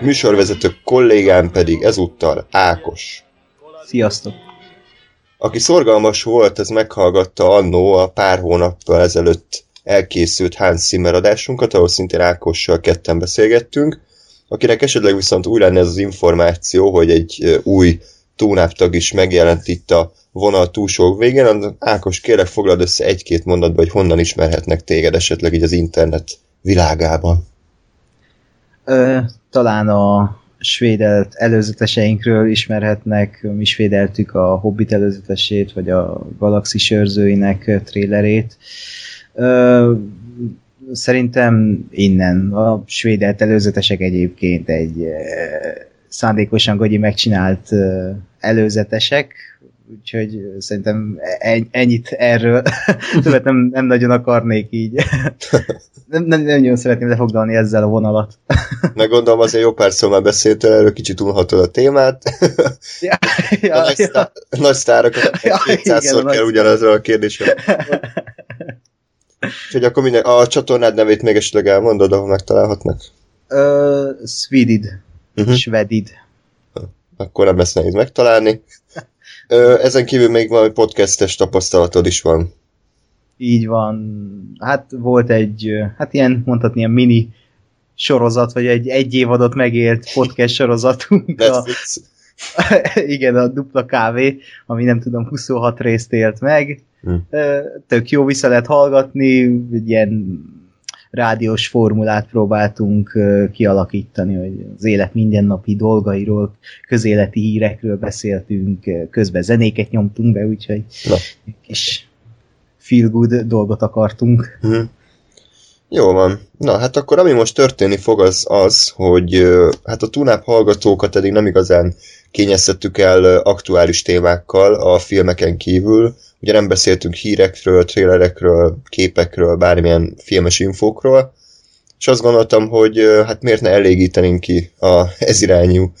műsorvezető kollégám pedig ezúttal Ákos. Sziasztok! Aki szorgalmas volt, ez meghallgatta annó a pár hónappal ezelőtt elkészült Hans Zimmer adásunkat, ahol szintén Ákossal ketten beszélgettünk. Akinek esetleg viszont új lenne ez az információ, hogy egy új túnáptag is megjelent itt a vonal túlsó végén, Ákos kérlek foglald össze egy-két mondatba, hogy honnan ismerhetnek téged esetleg így az internet világában. Talán a svédelt előzeteseinkről ismerhetnek, mi svédeltük a Hobbit előzetesét, vagy a Galaxy sörzőinek trélerét. Szerintem innen. A svédelt előzetesek egyébként egy szándékosan Gagyi megcsinált előzetesek, úgyhogy szerintem ennyit erről. Többet nem, nem nagyon akarnék így. nem, nem, nem nagyon szeretném lefoglalni ezzel a vonalat. Na gondolom azért jó pár szó már beszéltél erről, kicsit unhatod a témát. ja, ja, a nagy, ja. Sztár, nagy sztárokat ja, 200-szor kell ugyanazra a kérdésre. Úgyhogy akkor minden, a csatornád nevét még esetleg elmondod, ahol megtalálhatnak? Uh, Svedid. Uh-huh. Svedid. Akkor nem lesz nehéz megtalálni. Ezen kívül még valami podcastes tapasztalatod is van. Így van. Hát volt egy, hát ilyen, mondhatni, ilyen mini sorozat, vagy egy egy évadot megélt podcast sorozatunk. a, igen, a dupla kávé, ami nem tudom, 26 részt élt meg. Hm. Tök jó vissza lehet hallgatni, ilyen rádiós formulát próbáltunk kialakítani, hogy az élet mindennapi dolgairól, közéleti hírekről beszéltünk, közben zenéket nyomtunk be, úgyhogy Na. kis feel good dolgot akartunk. Hmm. Jó van. Na, hát akkor ami most történni fog az az, hogy hát a tunáp hallgatókat eddig nem igazán kényeztettük el aktuális témákkal a filmeken kívül, Ugye nem beszéltünk hírekről, trélerekről, képekről, bármilyen filmes infókról, és azt gondoltam, hogy hát miért ne elégítenénk ki a ezirányú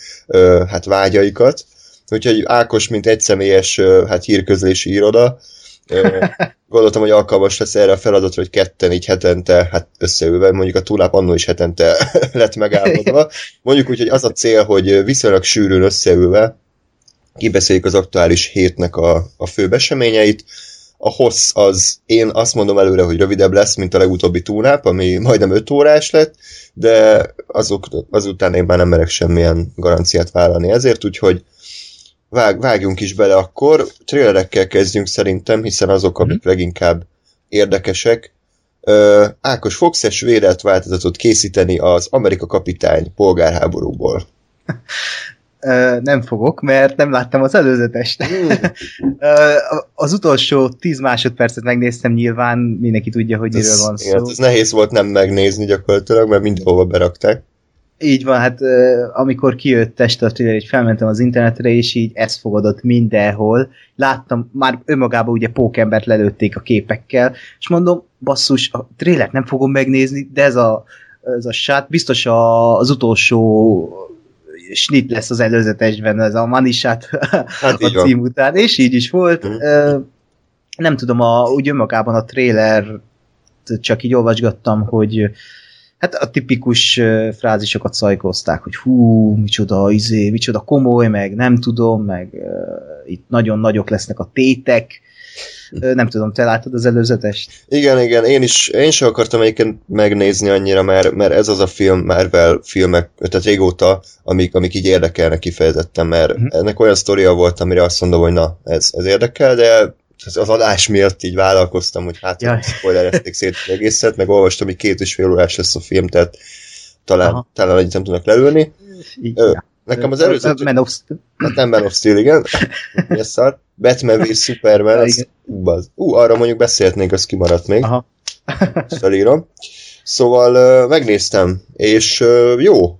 hát vágyaikat. Úgyhogy Ákos, mint egyszemélyes hát hírközlési iroda, gondoltam, hogy alkalmas lesz erre a feladatra, hogy ketten így hetente, hát összeülve, mondjuk a túláp annó is hetente lett megállapodva. Mondjuk úgy, hogy az a cél, hogy viszonylag sűrűn összeülve kibeszéljük az aktuális hétnek a, a főbb eseményeit. A hossz az, én azt mondom előre, hogy rövidebb lesz, mint a legutóbbi túnáp, ami majdnem 5 órás lett, de azok, azután én már nem merek semmilyen garanciát vállalni ezért, úgyhogy vág, vágjunk is bele akkor. Trailerekkel kezdjünk szerintem, hiszen azok, amik mm. leginkább érdekesek. Ö, Ákos, fogsz-e svédelt változatot készíteni az Amerika kapitány polgárháborúból? nem fogok, mert nem láttam az előzetest. Mm. az utolsó 10 másodpercet megnéztem nyilván, mindenki tudja, hogy miről van szó. Igen, ez nehéz volt nem megnézni gyakorlatilag, mert mindenhova berakták. Így van, hát amikor kijött test a trailer, így felmentem az internetre, és így ez fogadott mindenhol. Láttam, már önmagában ugye pókembert lelőtték a képekkel, és mondom, basszus, a trailert nem fogom megnézni, de ez a, ez a sát biztos a, az utolsó snit lesz az előzetesben, ez a manisát hát a cím van. után, és így is volt. Mm. Nem tudom, a, úgy önmagában a trailer csak így olvasgattam, hogy hát a tipikus frázisokat szajkozták, hogy hú, micsoda, izé, micsoda komoly, meg nem tudom, meg uh, itt nagyon nagyok lesznek a tétek, nem tudom, te látod az előzetest? Igen, igen, én is, én sem akartam egyébként megnézni annyira, mert, mert ez az a film, Marvel filmek, tehát régóta, amik, amik így érdekelnek kifejezetten, mert uh-huh. ennek olyan sztoria volt, amire azt mondom, hogy na, ez, ez érdekel, de az adás miatt így vállalkoztam, hogy hát Jaj. spoilerezték szét az egészet, meg olvastam, hogy két és fél órás lesz a film, tehát talán, Aha. talán egyet nem tudnak lelőni. Ö, nekem az előző... Man of Steel. Hát nem Man of Steel, igen. Mi szar? Batman v Superman, az, ú, az, ú, arra mondjuk beszélhetnénk, az kimaradt még. Aha. Felírom. Szóval megnéztem, és jó.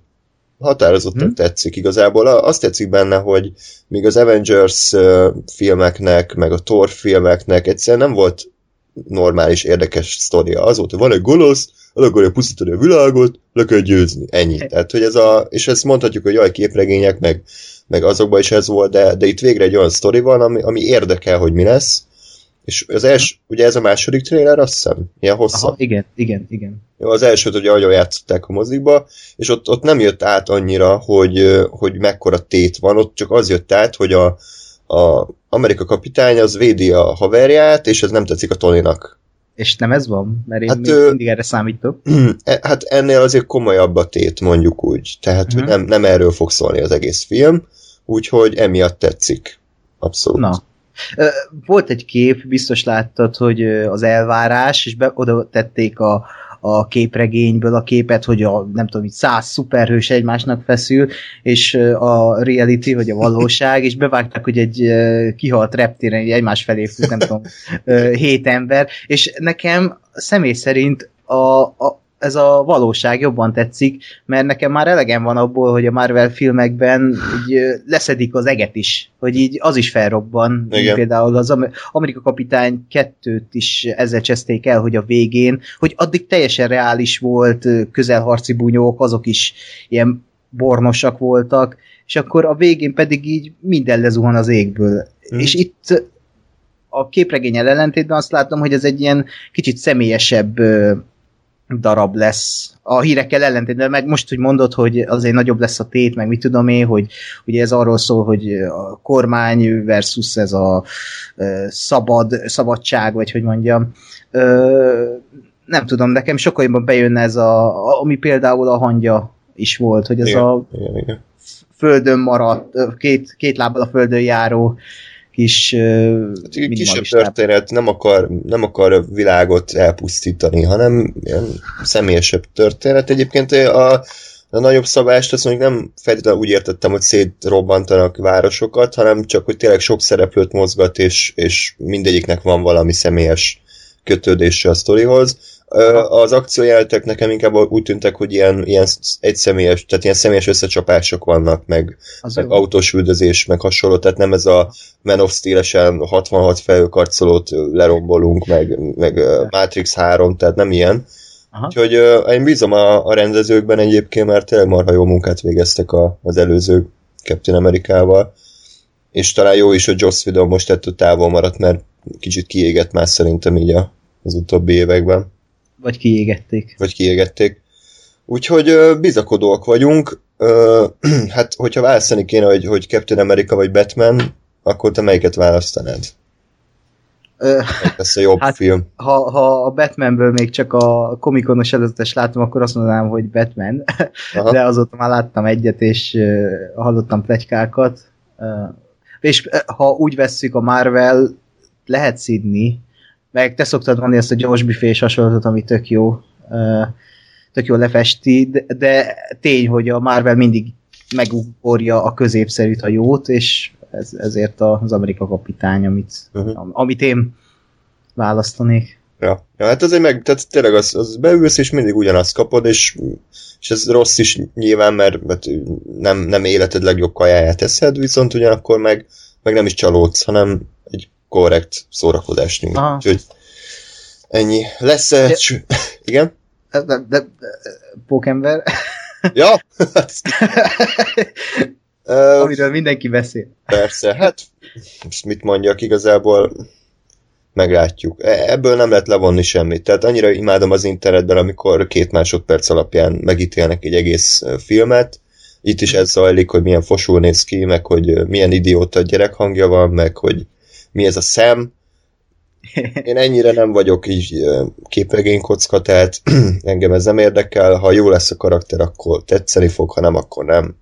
Határozottan Hm? tetszik igazából. Azt tetszik benne, hogy míg az Avengers filmeknek, meg a Thor filmeknek egyszerűen nem volt normális, érdekes sztoria. Az volt, hogy van egy gonosz, el akarja pusztítani a világot, le kell győzni. Ennyi. Tehát, hogy ez a, és ezt mondhatjuk, hogy jaj, képregények, meg, meg azokban is ez volt, de, de itt végre egy olyan sztori van, ami, ami érdekel, hogy mi lesz. És az első, ugye ez a második trailer, azt hiszem, ilyen hosszabb. Aha, igen, igen, igen. Jó, az elsőt ugye nagyon játszották a mozikba, és ott, ott nem jött át annyira, hogy, hogy mekkora tét van, ott csak az jött át, hogy a, a Amerika kapitány az védi a haverját, és ez nem tetszik a Tonynak. És nem ez van? Mert én Hát, ö- mindig erre számítok. E- hát ennél azért komolyabb a tét, mondjuk úgy. Tehát, uh-huh. hogy nem, nem erről fog szólni az egész film, úgyhogy emiatt tetszik. Abszolút. Na. Volt egy kép, biztos láttad, hogy az elvárás, és be, oda tették a, a képregényből a képet, hogy a nem tudom, így száz szuperhős egymásnak feszül, és a reality, vagy a valóság, és bevágták, hogy egy kihalt reptéren így egymás felé fut, nem tudom, hét ember, és nekem személy szerint a, a, ez a valóság jobban tetszik, mert nekem már elegem van abból, hogy a Marvel filmekben így leszedik az eget is, hogy így az is felrobban. Igen. Például az Am- Amerika Kapitány kettőt is ezzel cseszték el, hogy a végén, hogy addig teljesen reális volt, közelharci bunyók, azok is ilyen bornosak voltak, és akkor a végén pedig így minden lezuhan az égből. Mhm. És itt a képregényel ellentétben azt látom, hogy ez egy ilyen kicsit személyesebb darab lesz. A hírekkel ellentétben, meg most, hogy mondod, hogy azért nagyobb lesz a tét, meg mit tudom én, hogy ugye ez arról szól, hogy a kormány versus ez a ö, szabad, szabadság, vagy hogy mondjam. Ö, nem tudom, nekem sokkal jobban bejönne ez a, ami például a hangya is volt, hogy ez igen, a igen, igen. földön maradt, két, két lábbal a földön járó kis Hát, kisebb történet, nem akar, nem akar a világot elpusztítani, hanem ilyen személyesebb történet. Egyébként a, a nagyobb szabást azt mondjuk nem feltétlenül úgy értettem, hogy szétrobbantanak városokat, hanem csak, hogy tényleg sok szereplőt mozgat, és, és mindegyiknek van valami személyes kötődése a sztorihoz. Az akciójelenetek nekem inkább úgy tűntek, hogy ilyen, ilyen egyszemélyes, tehát ilyen személyes összecsapások vannak, meg, Az meg autós üldözés, meg hasonló, tehát nem ez a Man of Steel-esen 66 felhőkarcolót lerombolunk, meg, meg Matrix 3, tehát nem ilyen. Aha. Úgyhogy ö, én bízom a, a rendezőkben egyébként, mert tényleg marha jó munkát végeztek a, az előző Captain Amerikával. És talán jó is, hogy Joss Whedon most ettől távol maradt, mert kicsit kiégett már szerintem így a, az utóbbi években Vagy kiégették. vagy kiégették. Úgyhogy bizakodóak vagyunk. Hát, hogyha választani kéne, hogy, hogy Captain America vagy Batman, akkor te melyiket választanád? Lesz a jobb hát, Hát- film? ha, ha a Batmanből még csak a komikonos előzetes látom, akkor azt mondanám, hogy Batman. Aha. De azóta már láttam egyet, és uh, hallottam plegykákat. Uh, és uh, ha úgy vesszük a Marvel, lehet szidni, meg te szoktad mondani ezt a gyors büfés hasonlatot, ami tök jó, tök jó lefesti, de, de tény, hogy a Marvel mindig megugorja a középszerűt, a jót, és ez, ezért az Amerika kapitány, amit, Uh-huh. am- amit én választanék. Ja. ja, hát azért meg, tehát tényleg az, az beülsz, és mindig ugyanazt kapod, és, és ez rossz is nyilván, mert, mert nem, nem életed legjobb kajáját eszed, viszont ugyanakkor meg, meg nem is csalódsz, hanem korrekt szórakozást nyújt. Aha. Úgyhogy ennyi. Lesz -e... De- Igen? De, de, de, Pókember, Ja? Ö, amiről mindenki beszél. Persze, hát most mit mondjak, igazából meglátjuk. E- Ebből nem lehet levonni semmit. Tehát annyira imádom az internetben, amikor két másodperc alapján megítélnek egy egész filmet. Itt is ez zajlik, hogy milyen fosul néz ki, meg hogy milyen idióta gyerekhangja van, meg hogy mi ez a szem. Én ennyire nem vagyok így ö, képregénykocka, tehát engem ez nem érdekel. Ha jó lesz a karakter, akkor tetszeni fog, ha nem, akkor nem.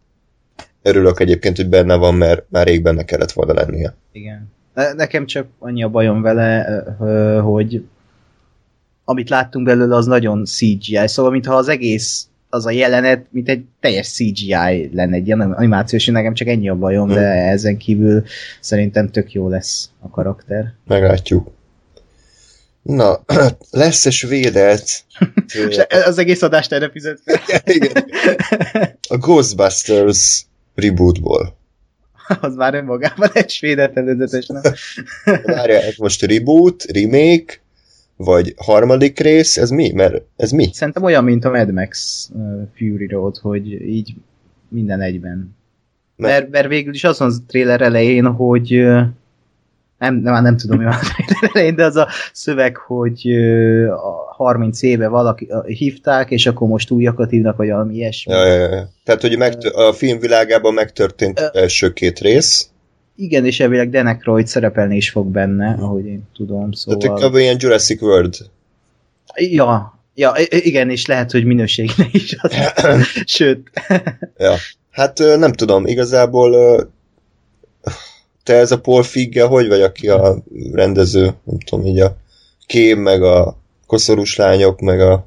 Örülök egyébként, hogy benne van, mert már rég benne kellett volna lennie. Igen. Ne- Nekem csak annyi a bajom vele, hogy amit láttunk belőle, az nagyon CGI. Szóval, mintha az egész az a jelenet, mint egy teljes CGI lenne egy ilyen animációs, nekem csak ennyi a bajom, Hmm. de ezen kívül szerintem tök jó lesz a karakter. Meglátjuk. Na, svédet? És az egész adást erre fizet fel. Igen. A Ghostbusters rebootból. az már önmagában egy svédet előzetes, nem? Várja, ez most reboot, remake, vagy harmadik rész, ez mi? Mert ez mi? Szerintem olyan, mint a Mad Max uh, Fury Road, hogy így minden egyben. Mert- Mert, mert végül is az van a trailer elején, hogy uh, nem, nem, nem tudom, mi van a trailer elején, de az a szöveg, hogy uh, a 30 éve valaki uh, hívták, és akkor most újakat hívnak, vagy valami ilyesmi. Ja, ja, ja. Tehát, hogy megtör- a film világában megtörtént az első két rész, Igen, és elvileg Dan Aykroyd szerepelni is fog benne, ahogy én tudom, tehát szóval... kb. ilyen Jurassic World. Ja, ja, igen, és lehet, hogy minőségre is az. Sőt, Ja. Hát nem tudom, igazából te ez a Paul Figge, hogy vagy, aki a rendező, nem tudom, így a kém, meg a koszorús lányok, meg a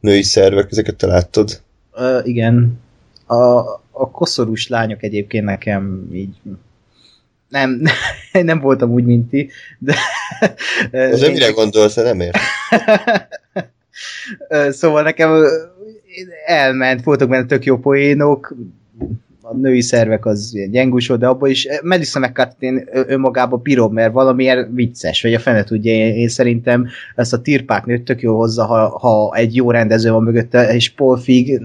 női szervek, ezeket te láttad? uh, igen, a, a koszorús lányok egyébként nekem így nem, nem voltam úgy, mint ti, de... Ez mire gondolsz, nem ért? Ö, szóval nekem elment, voltak benne tök jó poénok, a női szervek az ilyen gyengusod, de abban is Melissa McCarthy én ö- önmagában bírom, mert valamiért vicces, vagy a fene tudja, én, én szerintem ezt a tirpák nőtt tök jó hozza, ha, ha egy jó rendező van mögötte, és Paul Fig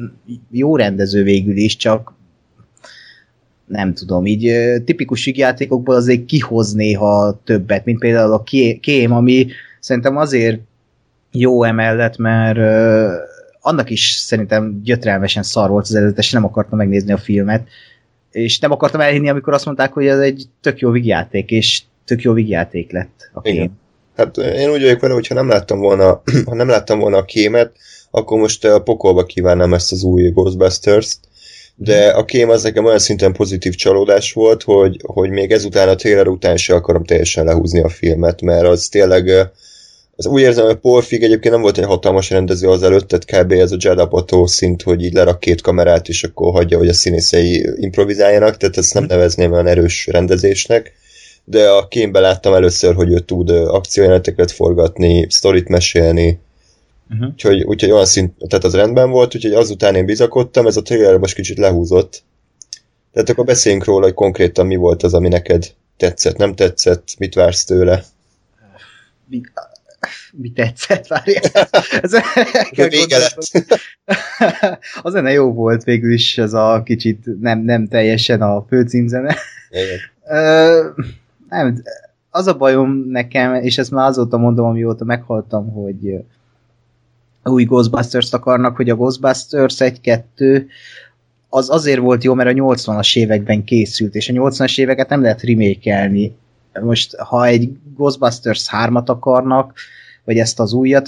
jó rendező végül is, csak nem tudom, így tipikus játékokból azért kihoz néha többet, mint például a Ké- Kém, ami szerintem azért jó emellett, mert annak is szerintem gyötrelmesen szar volt az előzetes, nem akartam megnézni a filmet, és nem akartam elhinni, amikor azt mondták, hogy ez egy tök jó vígjáték, és tök jó vígjáték lett a Igen. kém. Hát én úgy vagyok vele, hogy ha nem láttam volna, ha nem láttam volna a kémet, akkor most a pokolba kívánnám ezt az új Ghostbusters-t, de a kém az nekem olyan szinten pozitív csalódás volt, hogy, hogy még ezután a trailer után se akarom teljesen lehúzni a filmet, mert az tényleg az úgy érzem, hogy Paul Fig egyébként nem volt egy hatalmas rendező az előtt, tehát kb. ez a Judd Apatow szint, hogy így lerak két kamerát, és akkor hagyja, hogy a színészei improvizáljanak, tehát ezt nem nevezném olyan erős rendezésnek de a kémben láttam először, hogy ő tud akciójeleneteket forgatni, sztorit mesélni, Uh-huh. úgyhogy, úgyhogy olyan szint, tehát az rendben volt, úgyhogy azután én bizakodtam, ez a trailer most kicsit lehúzott. Tehát akkor beszéljünk róla, hogy konkrétan mi volt az, ami neked tetszett, nem tetszett, mit vársz tőle. Mi, mi tetszett, várjál. Ez, vége lett. a zene jó volt végül is, ez a kicsit nem, nem teljesen a főcímzene. Igen. Ö, nem, az a bajom nekem, és ezt már azóta mondom, amióta meghaltam, hogy új Ghostbusters-t akarnak, hogy a Ghostbusters 1-2 az azért volt jó, mert a 80-as években készült, és a 80-as éveket nem lehet remake Most, ha egy Ghostbusters 3-at akarnak, vagy ezt az újat,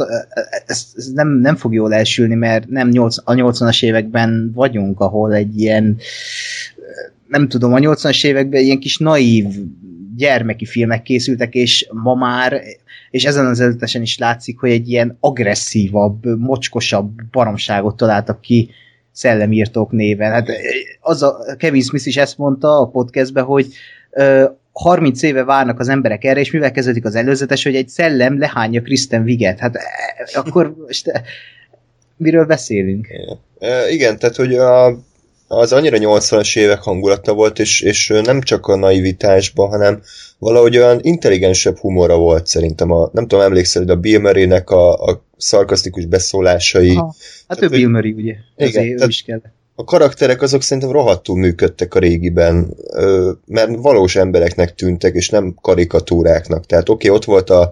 ez, ez nem, nem fog jól elsülni, mert nem 8, a 80-as években vagyunk, ahol egy ilyen nem tudom, a 80-as években ilyen kis naív gyermeki filmek készültek, és ma már, és ezen az előzetesen is látszik, hogy egy ilyen agresszívabb, mocskosabb baromságot találtak ki szellemírtók néven. Hát az a Kevin Smith is ezt mondta a podcastben, hogy ö, 30 éve várnak az emberek erre, és mivel kezdődik az előzetes, hogy egy szellem lehányja Kristen Viget. Hát e, akkor most e, miről beszélünk? Igen. Igen, tehát hogy a, az annyira 80-as évek hangulata volt, és, és nem csak a naivitásban, hanem valahogy olyan intelligensebb humora volt szerintem. A, nem tudom, emlékszel, hogy a Bill Murray-nek a, a szarkasztikus beszólásai. Aha. Hát ő Tehát, Bill Murray, ugye? Igen, ő tehát- is kell. A karakterek azok szerintem rohadtul működtek a régiben, mert valós embereknek tűntek, és nem karikatúráknak. Tehát oké, okay, ott volt a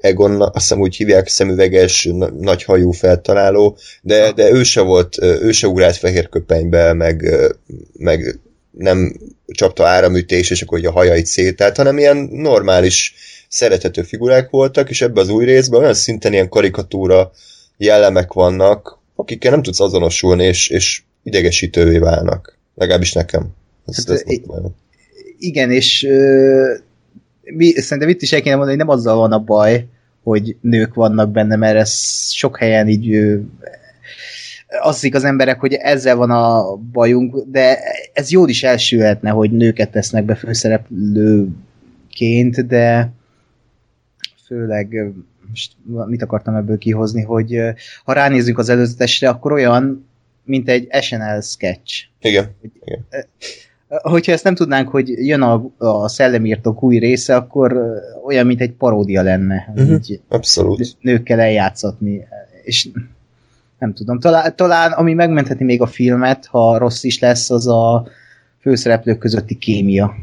Egon, azt hiszem úgy hívják, szemüveges, na- nagy hajú feltaláló, de, de ő se volt, ő se ugrált fehér köpenybe, meg, meg nem csapta áramütés, és akkor hogy a hajait szétált, hanem ilyen normális, szerethető figurák voltak, és ebbe az új részben olyan szinten ilyen karikatúra jellemek vannak, akikkel nem tudsz azonosulni, és, és idegesítővé válnak. Legalábbis nekem. Ezt, Hát, mondom. Igen, és ö, mi, szerintem itt is el kéne mondani, hogy nem azzal van a baj, hogy nők vannak benne, mert ez sok helyen így azt hiszik az emberek, hogy ezzel van a bajunk, de ez jól is elsülhetne, hogy nőket tesznek be főszereplőként, de főleg most mit akartam ebből kihozni, hogy ha ránézzünk az előzetesre, akkor olyan, mint egy SNL sketch. Igen. Hogyha ezt nem tudnánk, hogy jön a, a szellemírtók új része, akkor olyan, mint egy paródia lenne. Így Abszolút. nőkkel eljátszatni. És nem tudom, talán, talán ami megmentheti még a filmet, ha rossz is lesz, az a főszereplők közötti kémia.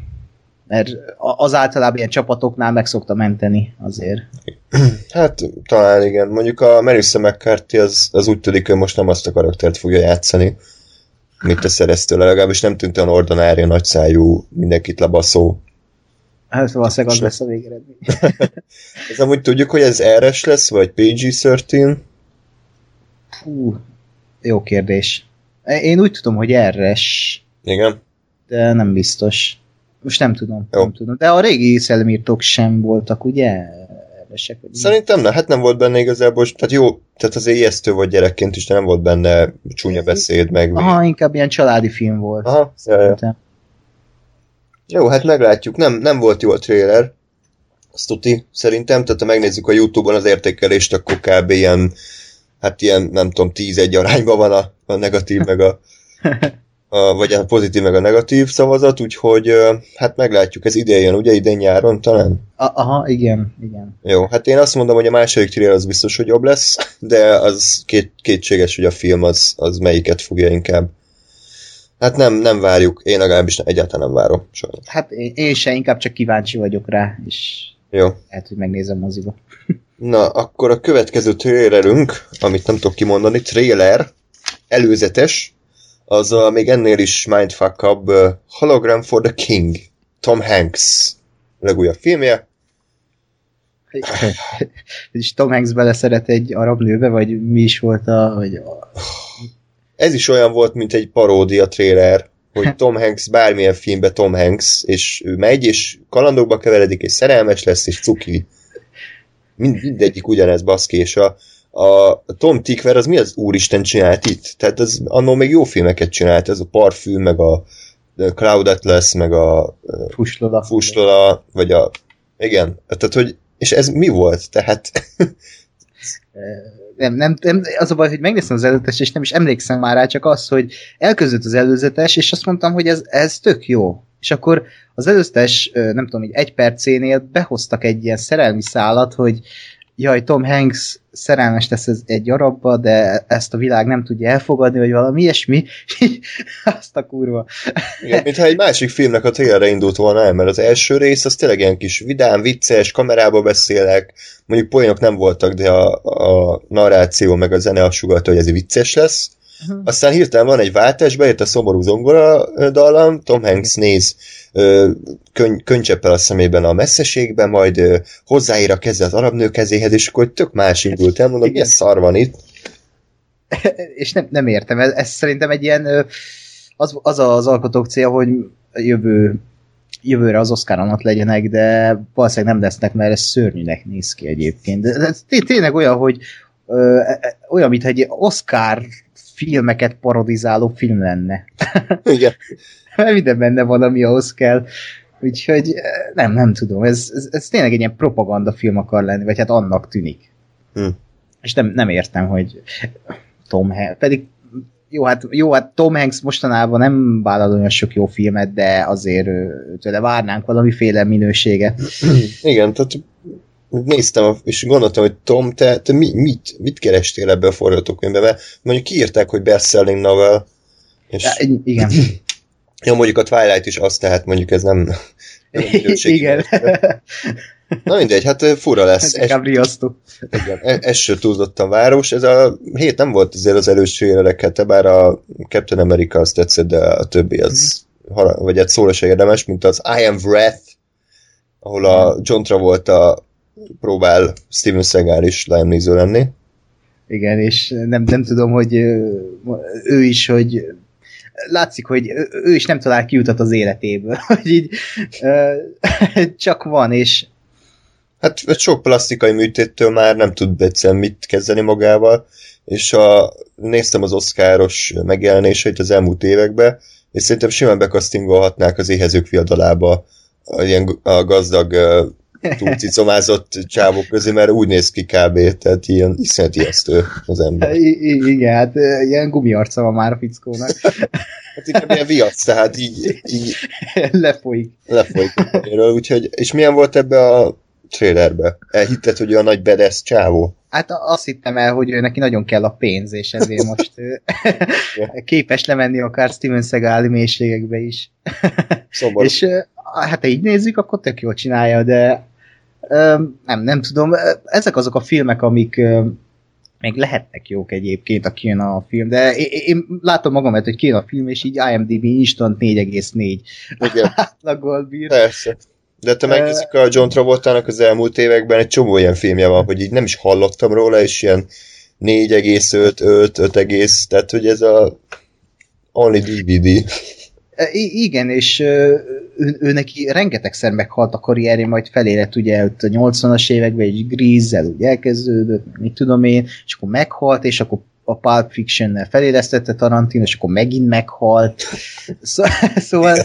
Mert az általában ilyen csapatoknál meg szokta menteni azért. Hát talán igen. Mondjuk a Marissa McCarthy az, az úgy tűnik, hogy most nem azt a karaktert fogja játszani, mint te szerez tőle. Legalábbis nem tűnt olyan ordinária, nagyszájú, mindenkit lebaszó. Hát valószínűleg az lesz a végeredmény. Ez amúgy tudjuk, hogy ez RS lesz, vagy PG-13? Fú, jó kérdés. Én úgy tudom, hogy erres, Igen. de nem biztos. Most nem tudom, Jó. nem tudom. De a régi szellemírtók sem voltak, ugye? Vagy mi? Szerintem nem, hát nem volt benne igazából, tehát jó, tehát az ijesztő volt gyerekként is, de nem volt benne csúnya beszéd, meg... Aha, inkább ilyen családi film volt. Aha, ja, ja. Szerintem. Jó, hát meglátjuk. Nem, nem volt jó a trailer. Azt tuti, szerintem. Tehát ha megnézzük a Youtube-on az értékelést, akkor kb. ilyen, hát ilyen, nem tudom, 10-1 arányban van a, a negatív, meg a, a, vagy a pozitív, meg a negatív szavazat, úgyhogy hát meglátjuk. Ez idén jön, ugye? Idén nyáron talán? Aha, igen, igen. Jó, hát én azt mondom, hogy a második trailer az biztos, hogy jobb lesz, de az két, kétséges, hogy a film az, az melyiket fogja inkább. Hát nem, nem várjuk. Én legalábbis egyáltalán nem várom. Sajnos. Hát én, én se, inkább csak kíváncsi vagyok rá, és Jó. lehet, hogy megnézem moziba. Na, akkor a következő trailerünk, amit nem tudok kimondani, trailer, előzetes, az a még ennél is mindfuckabb uh, Hologram for the King, Tom Hanks legújabb filmje. és Tom Hanks beleszeret egy arab nőbe, vagy mi is volt a... Vagy a Ez is olyan volt, mint egy paródia trailer, hogy Tom Hanks bármilyen filmbe Tom Hanks, és ő megy, és kalandokba keveredik, és szerelmes lesz, és cuki. Mind, mindegyik ugyanez baszki, és a, a Tom Tickver az mi az úristen csinált itt? Tehát az annó még jó filmeket csinált, ez a Parfüm, meg a Cloud Atlas, meg a Fuslola. Fuslola, vagy a... Igen, tehát hogy... És ez mi volt? Tehát... Nem, nem, nem, az a baj, hogy megnéztem az előzetes, és nem is emlékszem már rá, csak az, hogy elközött az előzetes, és azt mondtam, hogy ez, ez tök jó. És akkor az előzetes, ö, nem tudom, így egy percénél behoztak egy ilyen szerelmi szálat, hogy jaj, Tom Hanks szerelmes lesz ez egy arabba, de ezt a világ nem tudja elfogadni, vagy valami ilyesmi. Azt a kurva. Igen, mintha egy másik filmnek a trailerre indult volna el, mert az első rész az tényleg ilyen kis vidám, vicces, kamerába beszélek, mondjuk poénok nem voltak, de a, a narráció meg a zene azt sugalta, hogy ez vicces lesz. Aztán hirtelen van egy váltás, bejött a szomorú zongora dallam, Tom Hanks néz ö, könny, könycseppel a szemében a messzeségbe, majd ö, hozzáír a keze az arab nő kezéhez, és akkor tök más indult el, mondom, milyen szar van itt. és nem, nem értem, ez, ez szerintem egy ilyen, az, az az alkotók célja, hogy jövő, jövőre az Oscar ott legyenek, de valószínűleg nem lesznek, mert ez szörnyűnek néz ki egyébként. De ez té- tényleg olyan, hogy ö, e- e- olyan, mintha egy Oscar filmeket parodizáló film lenne. Igen. Minden benne van, ami ahhoz kell. Úgyhogy eh, nem, nem tudom, ez, ez, ez tényleg egy ilyen propaganda film akar lenni, vagy hát annak tűnik. Hm. És nem, nem értem, hogy Tom Hanks, pedig jó hát, jó, hát Tom Hanks mostanában nem vállal olyan sok jó filmet, de azért tőle várnánk valamiféle minőséget. Igen, tehát néztem, és gondoltam, hogy Tom, te, te mi, mit, mit kerestél ebbe a forgatókönyvbe, mert mondjuk kiírták, hogy bestselling novel, és Ja, igen. jó, mondjuk a Twilight is az, tehát mondjuk ez nem, igen. Na mindegy, hát fura lesz. Es, inkább riasztó. igen, e- ez se túlzottan város. Ez a hét nem volt azért az előső trailereket, bár a Captain America azt tetszett, de a többi az, hala- vagy egy szóra se érdemes, mint az I Am Wrath, ahol a John Travolta próbál Steven Seagal is Neeson lenni. Igen, és nem, nem tudom, hogy ő is, hogy látszik, hogy ő, is nem talál kiutat az életéből, hogy így csak van, és Hát sok plastikai műtéttől már nem tud egyszerűen mit kezdeni magával, és a, néztem az oszkáros megjelenéseit az elmúlt években, és szerintem simán bekasztingolhatnák az éhezők viadalába a, ilyen, a gazdag túlcicomázott csávok közé, mert úgy néz ki kb. Tehát ilyen iszonyat ijesztő az ember. I- igen, hát ilyen gumiarca van már a fickónak. Hát inkább ilyen viac, tehát így, így Lefolyik. lefolyik a fejéről, úgyhogy, és milyen volt ebbe a trailerbe? Elhitted, hogy a nagy bedesz csávó? Hát azt hittem el, hogy neki nagyon kell a pénz, és ezért most képes lemenni akár Steven Seagal mélységekbe is. Szomorú. És hát ha így nézzük, akkor tök jól csinálja, de nem, nem tudom, ezek azok a filmek, amik még lehetnek jók egyébként, a kijön a film, de én, én látom magamat, hogy kijön a film, és így IMDb instant 4,4 Igen, átlagol bír. persze. De te megnézzük a John Travoltának az elmúlt években egy csomó ilyen filmje van, hogy így nem is hallottam róla, és ilyen 4,5, 5, 5, egész, tehát hogy ez a only DVD. I- igen, és ö, ő, ő neki rengetegszer meghalt a karrierje, majd felérett ugye ott a 80-as években, egy Grease-zel úgy elkezdődött, mit tudom én, és akkor meghalt, és akkor a Pulp Fiction-nel felélesztette Tarantino, és akkor megint meghalt. Szó, szóval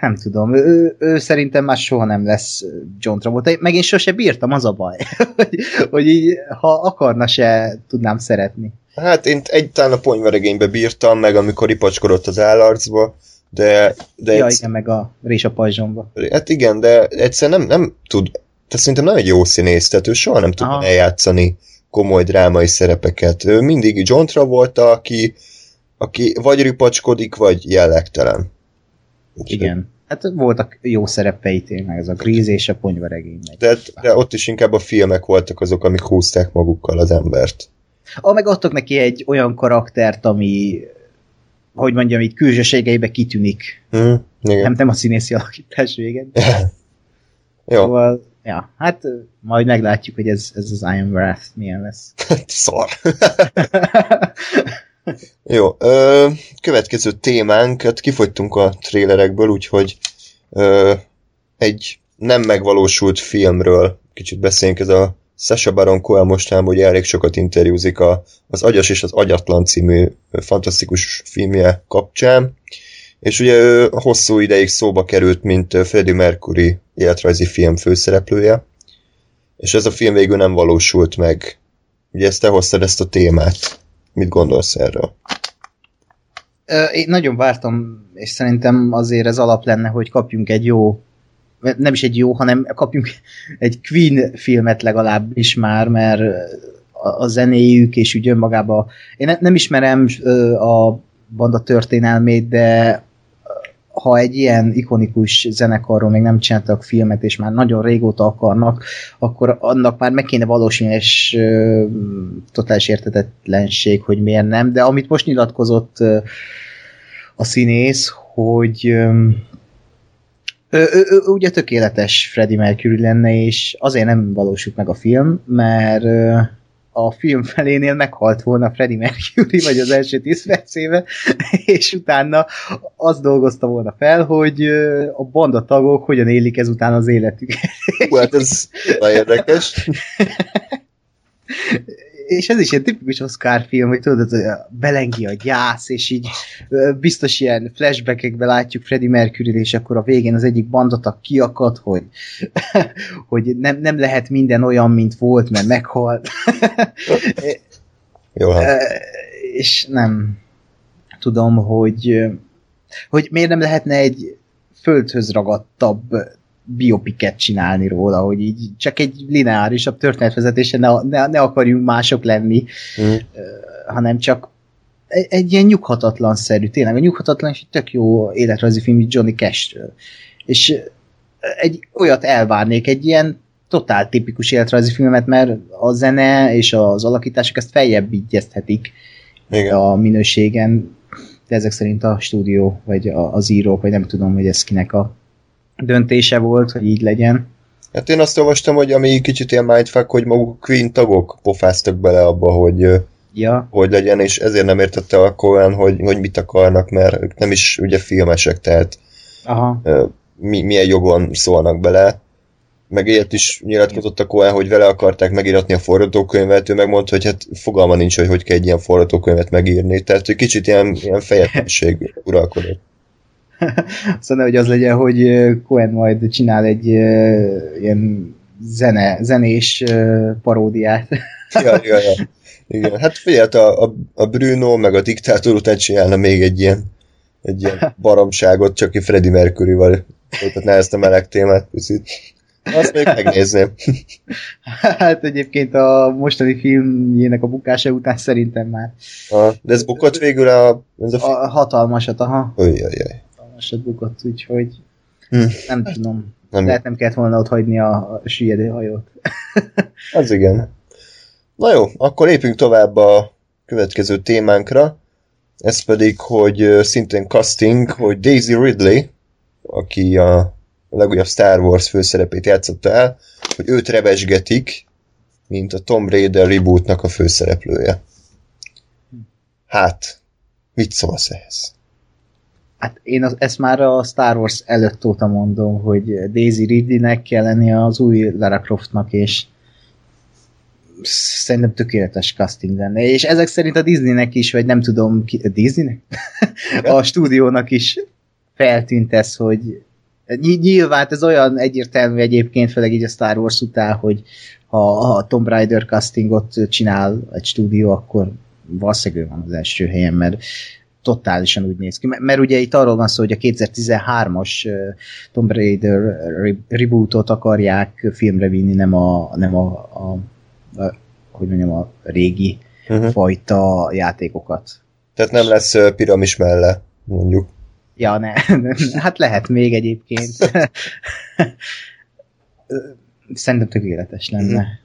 nem tudom, ő, ő szerintem már soha nem lesz John Travolta. Meg én sose bírtam, az a baj, hogy, hogy így, ha akarna se tudnám szeretni. Hát én egy talán a ponyvaregénybe bírtam, meg amikor ipacskodott az állarcba, de, de Ja, egyszer- igen, meg a rés a pajzsomba. hát igen, de egyszer nem, nem tud, tehát szerintem nem egy jó színész, tehát ő soha nem tud Aha. eljátszani komoly drámai szerepeket. Ő mindig John Travolta, aki, aki vagy ripacskodik, vagy jellegtelen. Úgyhogy- Igen. Hát voltak jó szerepei tényleg, ez a Grease és a ponyvaregény. De, de ott is inkább a filmek voltak azok, amik húzták magukkal az embert. Ah, meg adtak neki egy olyan karaktert, ami hogy mondjam, így külsőségeibe kitűnik. Hm? Igen. Nem, nem a színészi alakítás véget. Jó, Szóval, ja, hát majd meglátjuk, hogy ez, ez az Iron Wrath milyen lesz. szar. Jó, ö, következő témánk, hát kifogytunk a trélerekből, úgyhogy ö, egy nem megvalósult filmről kicsit beszéljünk, ez a Sasha Baron Cohen mostában, hogy elég sokat interjúzik a, az Agyas és az Agyatlan című fantasztikus filmje kapcsán, és ugye ő hosszú ideig szóba került, mint Freddie Mercury életrajzi film főszereplője, és ez a film végül nem valósult meg. Ugye ezt te hoztad ezt a témát. Mit gondolsz erről? Én nagyon vártam, és szerintem azért ez alap lenne, hogy kapjunk egy jó, nem is egy jó, hanem kapjunk egy Queen filmet legalábbis már, mert a, zenéjük, és úgy önmagában, én ne, nem ismerem a banda történelmét, de ha egy ilyen ikonikus zenekarról még nem csináltak filmet, és már nagyon régóta akarnak, akkor annak már meg kéne valósulni, és ö, totális értetetlenség, hogy miért nem, de amit most nyilatkozott ö, a színész, hogy ö, ő, ő, ő ugye tökéletes Freddie Mercury lenne, és azért nem valósult meg a film, mert a film felénél meghalt volna Freddie Mercury, vagy az első tíz percébe, és utána azt dolgozta volna fel, hogy a banda tagok hogyan élik ezután az életüket. Hú, hát ez nagyon érdekes. és ez is egy tipikus Oscar film, hogy tudod, hogy belengi a gyász, és így biztos ilyen flashbackekbe látjuk Freddie mercury és akkor a végén az egyik bandatak kiakad, hogy, hogy nem, nem lehet minden olyan, mint volt, mert meghalt. Jó, hát. És nem tudom, hogy hogy miért nem lehetne egy földhöz ragadtabb biopiket csinálni róla, hogy így csak egy lineárisabb történetvezetése ne, ne, ne akarjunk mások lenni, Mm. hanem csak egy, egy ilyen nyughatatlan-szerű, tényleg a nyughatatlan és egy tök jó életrajzi film Johnny Cash-ről. És egy olyat elvárnék, egy ilyen totál tipikus életrajzi filmet, mert a zene és az alakítások ezt feljebb ígyezthetik Igen. a minőségen, de ezek szerint a stúdió, vagy az írók, vagy nem tudom, hogy ez kinek a döntése volt, hogy így legyen. Hát én azt olvastam, hogy ami kicsit ilyen mindfuck, hogy maguk Queen tagok pofáztak bele abba, hogy Ja, hogy legyen, és ezért nem értette a Cohen, hogy, hogy mit akarnak, mert ők nem is ugye filmesek, tehát aha, mi, milyen jogon szólnak bele. Meg ilyet is nyilatkozott a Cohen, hogy vele akarták megiratni a forgatókönyvet, ő megmondta, hogy hát fogalma nincs, hogy hogy kell egy ilyen forgatókönyvet megírni, tehát hogy kicsit ilyen, ilyen fejetlenség uralkodott. Szóval hogy az legyen, hogy Cohen majd csinál egy ilyen zene, zenés paródiát. ja, ja, ja. Igen, hát figyelj, a, a, a Bruno meg a diktátor után csinálna még egy ilyen, egy ilyen baromságot, csak ki Freddie Mercury-val folytatná ezt a meleg témát picit. Azt még megnézném. Hát egyébként a mostani filmjének a bukása után szerintem már. Ha, de ez bukott végül a... Ez a, a hatalmasat, aha. Ujjajjaj. Hatalmasat bukott, úgyhogy hm. nem tudom. Nem. Lehet nem kellett volna ott hagyni a, a süllyedő hajót. Az igen. Na jó, akkor lépjünk tovább a következő témánkra. Ez pedig, hogy szintén casting, hogy Daisy Ridley, aki a legújabb Star Wars főszerepét játszotta el, hogy őt revesgetik, mint a Tom Raider rebootnak a főszereplője. Hát, mit szólsz ehhez? Hát én az, ezt már a Star Wars előtt óta mondom, hogy Daisy Ridley-nek kell lennie az új Lara Croftnak, és szerintem tökéletes casting lenne. És ezek szerint a Disneynek is, vagy nem tudom, ki, a Disneynek? a stúdiónak is feltűnt ez, hogy nyilván ez olyan egyértelmű egyébként, főleg így a Star Wars után, hogy ha a Tomb Raider castingot csinál egy stúdió, akkor valószínűleg van az első helyen, mert totálisan úgy néz ki. Mert, mert ugye itt arról van szó, hogy a 2013-as Tomb Raider rebootot akarják filmre vinni, nem a, nem a, a, a hogy mondjam, a régi uh-huh. fajta játékokat. Tehát nem lesz piramis melle, mondjuk. Ja, ne. Hát lehet még egyébként. Szerintem tökéletes lenne. Mhm.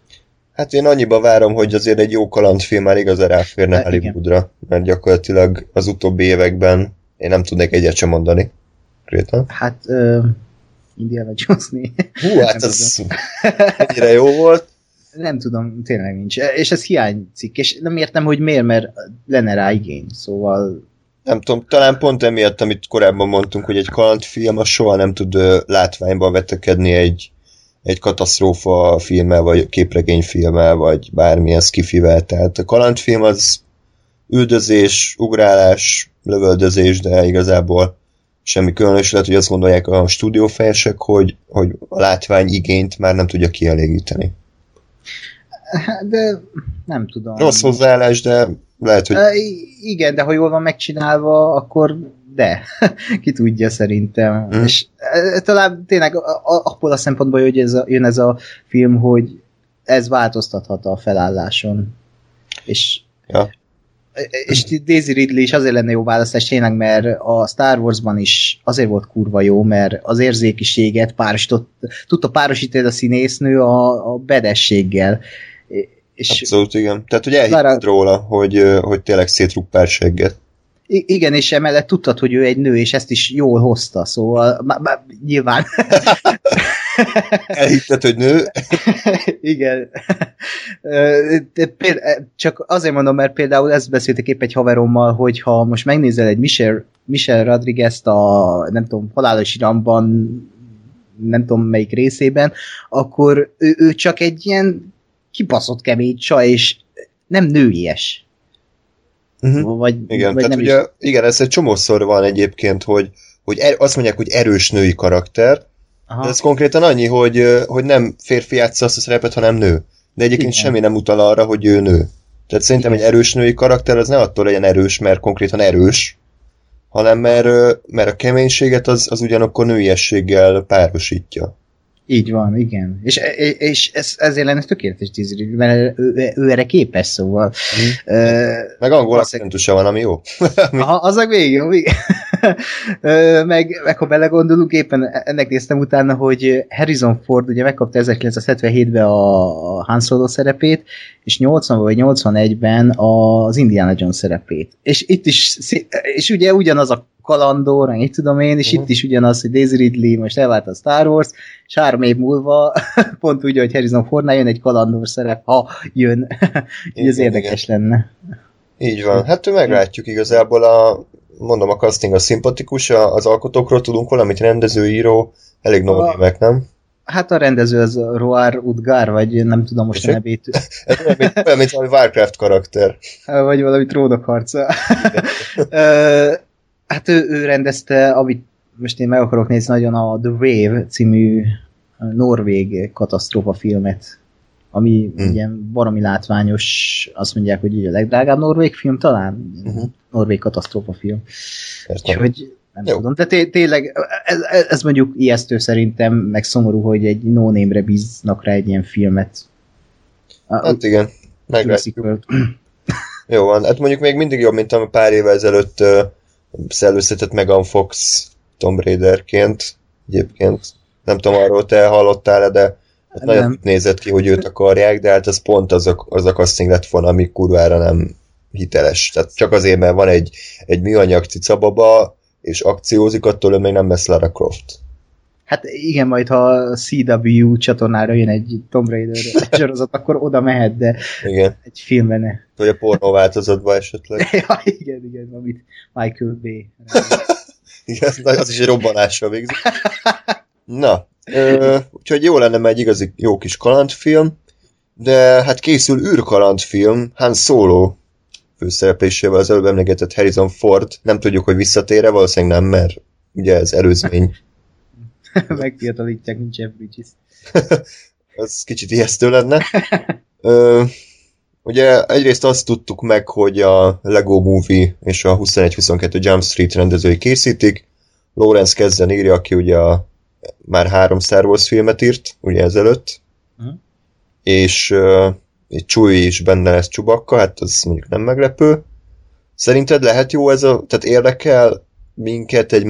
Hát én annyiba várom, hogy azért egy jó kalandfilm már igazán ráférne hát, Hollywoodra, mert gyakorlatilag az utóbbi években én nem tudnék egyet sem mondani. Kréta? Hát uh, Indiana jones Hú, hát ez ennyire jó volt. Nem tudom, tényleg nincs. És ez hiányzik, és nem értem, hogy miért, mert lenne rá igény, szóval nem tudom, talán pont emiatt, amit korábban mondtunk, hogy egy kalandfilm az soha nem tud látványba vetekedni egy, egy katasztrófa filmmel, vagy képregényfilmmel, vagy bármilyen skifivel. Tehát a kalandfilm az üldözés, ugrálás, lövöldözés, de igazából semmi különös. Lehet, hogy azt gondolják a stúdiófejesek, hogy, hogy a látvány igényt már nem tudja kielégíteni. De nem tudom. Rossz hozzáállás, de lehet, hogy... Igen, de ha jól van megcsinálva, akkor de. Ki tudja szerintem. Mm. És uh, talán tényleg abból a szempontból, hogy ez a, jön ez a film, hogy ez változtathat a felálláson. És ja. És Daisy Ridley is azért lenne jó választás tényleg, mert a Star Warsban is azért volt kurva jó, mert az érzékiséget párosított, tudta párosítani a színésznő a, a bedességgel. És Abszolút, igen. Tehát, hogy elhitted Lara... róla, hogy, hogy tényleg szétrúg pár segget. Igen, és emellett tudtad, hogy ő egy nő, és ezt is jól hozta, szóval má, má, nyilván. Elhitted, hogy nő? igen. Például, csak azért mondom, mert például ezt beszéltek épp egy haverommal, hogy ha most megnézel egy Michel, Michel Rodriguez-t a, nem tudom, halálos iramban, nem tudom melyik részében, akkor ő, ő csak egy ilyen kibaszott kemény csaj, és nem nőies. Uh-huh. Vagy, igen, vagy tehát nem ugye, is... igen, ez egy csomószor van egyébként, hogy, hogy er, azt mondják, hogy erős női karakter, Aha. de ez konkrétan annyi, hogy, hogy nem férfi játsza azt a szerepet, hanem nő. De egyébként igen. semmi nem utal arra, hogy ő nő. Tehát szerintem igen. egy erős női karakter az ne attól legyen erős, mert konkrétan erős, hanem mert, mert a keménységet az, az ugyanakkor nőiességgel párosítja. Így van, igen. És, és ez, ezért lenne tökéletes tízri, mert ő, ő, ő erre képes, szóval. Mm. Uh, meg angol akcentusa van, ami jó. Aha, az meg még jó, igen. meg, meg ha belegondolunk, éppen ennek néztem utána, hogy Harrison Ford ugye megkapta 1977-ben a Han Solo szerepét, és 80 vagy 81-ben az Indiana Jones szerepét. És itt is, és ugye ugyanaz a kalandor, meg így tudom én, és uh-huh. itt is ugyanaz, hogy Daisy Ridley most elvált a Star Wars, és három év múlva pont úgy, hogy Harrison Fordnál jön egy kalandor szerep, ha jön. így ez érdekes igen. lenne. Így van. Hát meglátjuk igazából a mondom, a casting a szimpatikus, az alkotókról tudunk valamit, rendezőíró, elég no meg, nem? Hát a rendező az Roar Udgar, vagy nem tudom most a nevét. Ez olyan, mint, olyan, mint valami Warcraft karakter. Vagy valami trónok harca. Hát ő, ő rendezte, amit most én meg akarok nézni nagyon a The Wave című norvég katasztrófa filmet, ami Hmm. ilyen baromi látványos, azt mondják, hogy így a legdrágább norvég film talán, Uh-huh. norvég katasztrófa film. Úgyhogy nem Jó. tudom, de té- tényleg ez, ez, ez mondjuk ijesztő szerintem, meg szomorú, hogy egy no name-re bíznak rá egy ilyen filmet. A, Hát igen, meglátjuk. Jó van, hát mondjuk még mindig jobb, mint ami pár évvel ezelőtt uh, szellőztetett Megan Fox Tomb Raiderként egyébként. Nem tudom, arról te hallottál-e, de hát nagyon Nem. nézett ki, hogy őt akarják, de hát az pont az a, az a casting lett volna, ami kurvára nem hiteles. Tehát csak azért, mert van egy, egy műanyag cicababa, és akciózik, attól ő még nem lesz Lara Croft. Hát igen, majd ha a CW csatornára jön egy Tomb Raider sorozat, akkor oda mehet, de Igen, egy filmben ne. vagy a pornó változatban esetleg. ja, igen, igen, amit Michael B. Igen, az is egy robbanással végzik. Na, ö, úgyhogy jó lenne egy igazi jó kis kalandfilm, de hát készül űrkalandfilm, Han Solo főszereplésével az előbb emlegetett Harrison Ford. Nem tudjuk, hogy visszatér-e, valószínűleg nem, mert ugye ez előzmény. Megfiatalítják, mint Jeff Bridges. Az kicsit ijesztő lenne. Ö, ugye egyrészt azt tudtuk meg, hogy a Lego Movie és a 21-22 Jump Street rendezői készítik. Lawrence Kezzen írja, aki ugye a, már három Star Wars filmet írt, ugye ezelőtt. Mhm. És uh, egy Chewie is benne lesz Csubakka, hát az mondjuk nem meglepő. Szerinted lehet jó ez a, tehát érdekel minket egy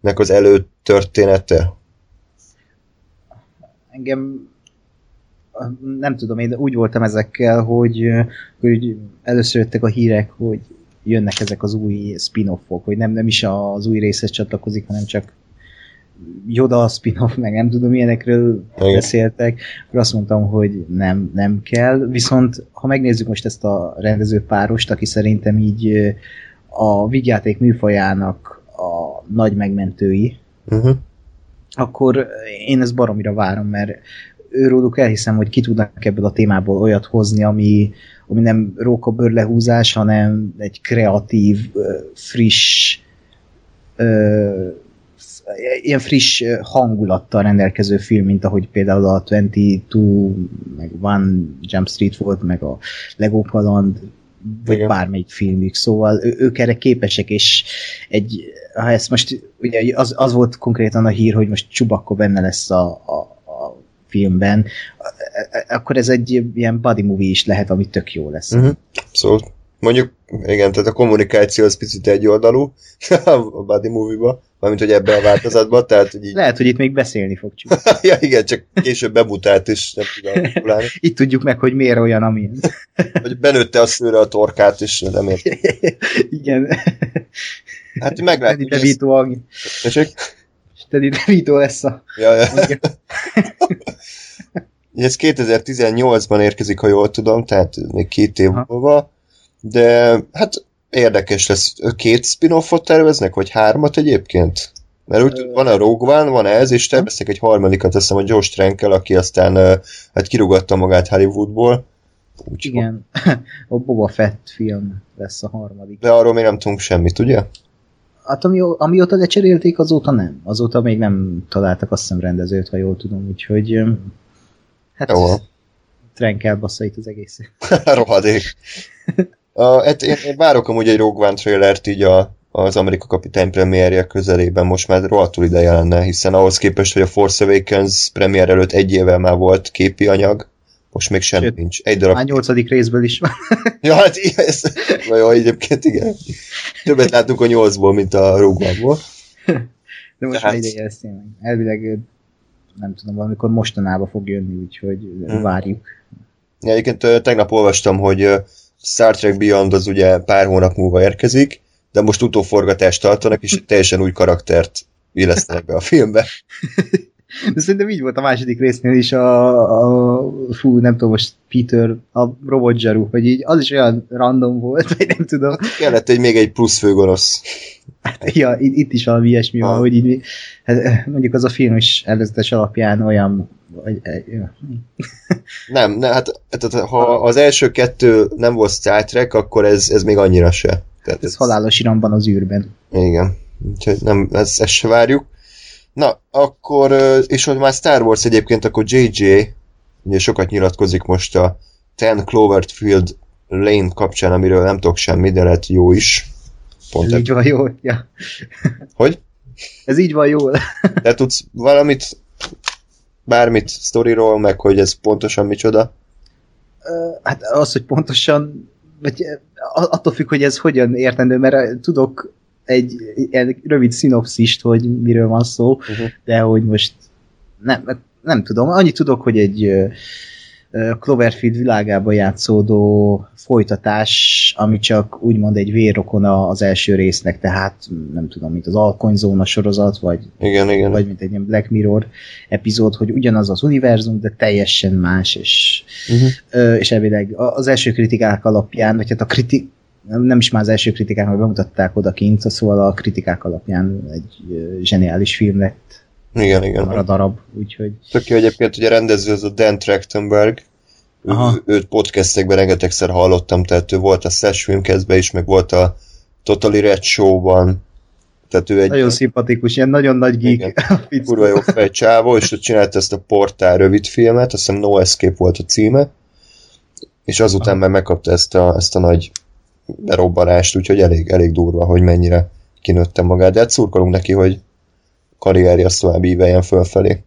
mellékszereplőnek az előtörténete? engem nem tudom, én úgy voltam ezekkel, hogy, hogy először jöttek a hírek, hogy jönnek ezek az új spin-offok, hogy nem, nem is az új részhez csatlakozik, hanem csak Yoda spin-off, meg nem tudom, ilyenekről Igen. beszéltek, akkor azt mondtam, hogy nem, nem kell. Viszont, ha megnézzük most ezt a rendező párost, aki szerintem így a vigyáték műfajának nagy megmentői, Uh-huh. akkor én ezt baromira várom, mert őróluk elhiszem, hogy ki tudnak ebből a témából olyat hozni, ami, ami nem rókabőrlehúzás, hanem egy kreatív, friss, ö, ilyen friss hangulattal rendelkező film, mint ahogy például a 22, meg One Jump Street volt, meg a Lego Kaland, vagy Igen. bármelyik filmük, szóval ő, ők erre képesek, és egy, ha ezt most, ugye az, az volt konkrétan a hír, hogy most Csubakko benne lesz a, a, a filmben, akkor ez egy ilyen body movie is lehet, ami tök jó lesz. Uh-huh. Szóval mondjuk, igen, tehát a kommunikáció az picit egy oldalú a body movie-ba, mármint hogy ebben a változatban, tehát hogy így, Lehet, hogy itt még beszélni fog Csubakko. ja igen, csak később bemutált és nem tudom. Itt tudjuk meg, hogy miért olyan, amilyen. Vagy benőtte a szőre a torkát, és nem ért. Igen. Hát Teddy meglátjuk, hogy ez... DeVito, a- Tessék? Teddy DeVito lesz a... Ja, ja. Ez 2018-ban érkezik, ha jól tudom, tehát még két év múlva, de hát érdekes lesz. Két spin-offot terveznek, vagy hármat egyébként? Mert úgy van a Rogue One, van ez, és terveztek egy harmadikat, azt hiszem a Josh Trankel, aki aztán hát kirugatta magát Hollywoodból. Úgy, Igen. A Boba Fett film lesz a harmadik. De arról még nem tudunk semmit, ugye? Hát ami, amióta lecserélték, azóta nem. Azóta még nem találtak azt hiszem rendezőt, ha jól tudom, úgyhogy hát Jó. trenkel bassza itt az egész. Rohadék. A, hát én, én várok amúgy egy Rogue One trailert így a, az Amerika Kapitány premierje közelében, most már rohadtul ideje lenne, hiszen ahhoz képest, hogy a Force Awakens premier előtt egy évvel már volt képi anyag, most még semmi Sőt, nincs. Egy darab. Már nyolcadik részből is van. Ja, hát ez, jó, egyébként igen. Többet látunk a nyolcból, mint a One-ból. De most Tehát- már ideje tényleg. Elvileg nem tudom, valamikor mostanában fog jönni, úgyhogy Hmm. várjuk. Ja, egyébként tegnap olvastam, hogy Star Trek Beyond az ugye pár hónap múlva érkezik, de most utóforgatást tartanak, és teljesen új karaktert illesztenek be a filmbe. De szerintem így volt a második résznél is a, a fú, nem tudom, most Peter, a robot zsaru, hogy így az is olyan random volt, vagy nem tudom. Kellett egy még egy plusz főgonosz. Hát, ja, itt, itt is valami ilyesmi van, Ah. hogy így, hát, mondjuk az a film is előzetes alapján olyan, vagy, ja. Nem, ne, hát, hát ha az első kettő nem volt Star Trek, akkor ez, ez még annyira se. Tehát ez halálos iramban az űrben. Igen. úgyhogy nem, ezt, ezt se várjuk. Na, akkor, és hogy már Star Wars egyébként, akkor JJ ugye sokat nyilatkozik most a Ten Cloverfield Lane kapcsán, amiről nem tudok semmi, de lehet jó is. Pont Ez így van jól, ja. Hogy? Ez így van jól. De tudsz valamit, bármit sztoriról, meg hogy ez pontosan micsoda? Hát az, hogy pontosan, vagy attól függ, hogy ez hogyan értendő, mert tudok egy, egy rövid szinopszist, hogy miről van szó, uh-huh. de hogy most nem, nem tudom, annyit tudok, hogy egy Cloverfield világába játszódó folytatás, ami csak úgymond egy vérrokona az első résznek, tehát nem tudom, mint az Alkonyzóna sorozat, vagy, igen, igen. vagy mint egy ilyen Black Mirror epizód, hogy ugyanaz az univerzum, de teljesen más, és, uh-huh. és elvileg az első kritikák alapján, vagy hát a kritik, nem is már az első kritikák, mert bemutatták odakint, szóval a kritikák alapján egy zseniális film lett. Igen, igen. A darab, úgyhogy... Tök jó egyébként, hogy a rendező az a Dan Trachtenberg, ő, őt podcastekben rengetegszer hallottam, tehát ő volt a Slash Filmkezben is, meg volt a Totally Red Show-ban, tehát ő egy... Nagyon szimpatikus, ilyen nagyon nagy geek. Kurva jó fej csávó, és ő csinált ezt a portál rövid filmet, azt hiszem No Escape volt a címe, és azután már megkapta ezt a, ezt a nagy berobbanást, úgyhogy elég, elég durva, hogy mennyire kinőtte magát, de hát szurkolunk neki, hogy karrierje azt tovább íveljen fölfelé.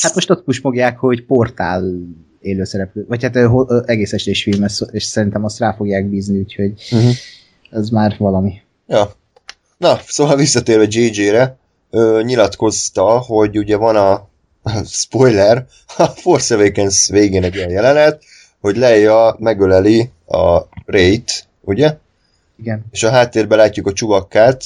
Hát most ott pusmogják, hogy portál élőszereplő, vagy hát egész estés film, és szerintem azt rá fogják bízni, úgyhogy uh-huh. ez már valami. Ja. Na, szóval visszatérve JJ-re, nyilatkozta, hogy ugye van a spoiler, a Force Awakens végén egy olyan jelenet, hogy Leia megöleli a Rayt, ugye? Igen. És a háttérben látjuk a csuvakkát,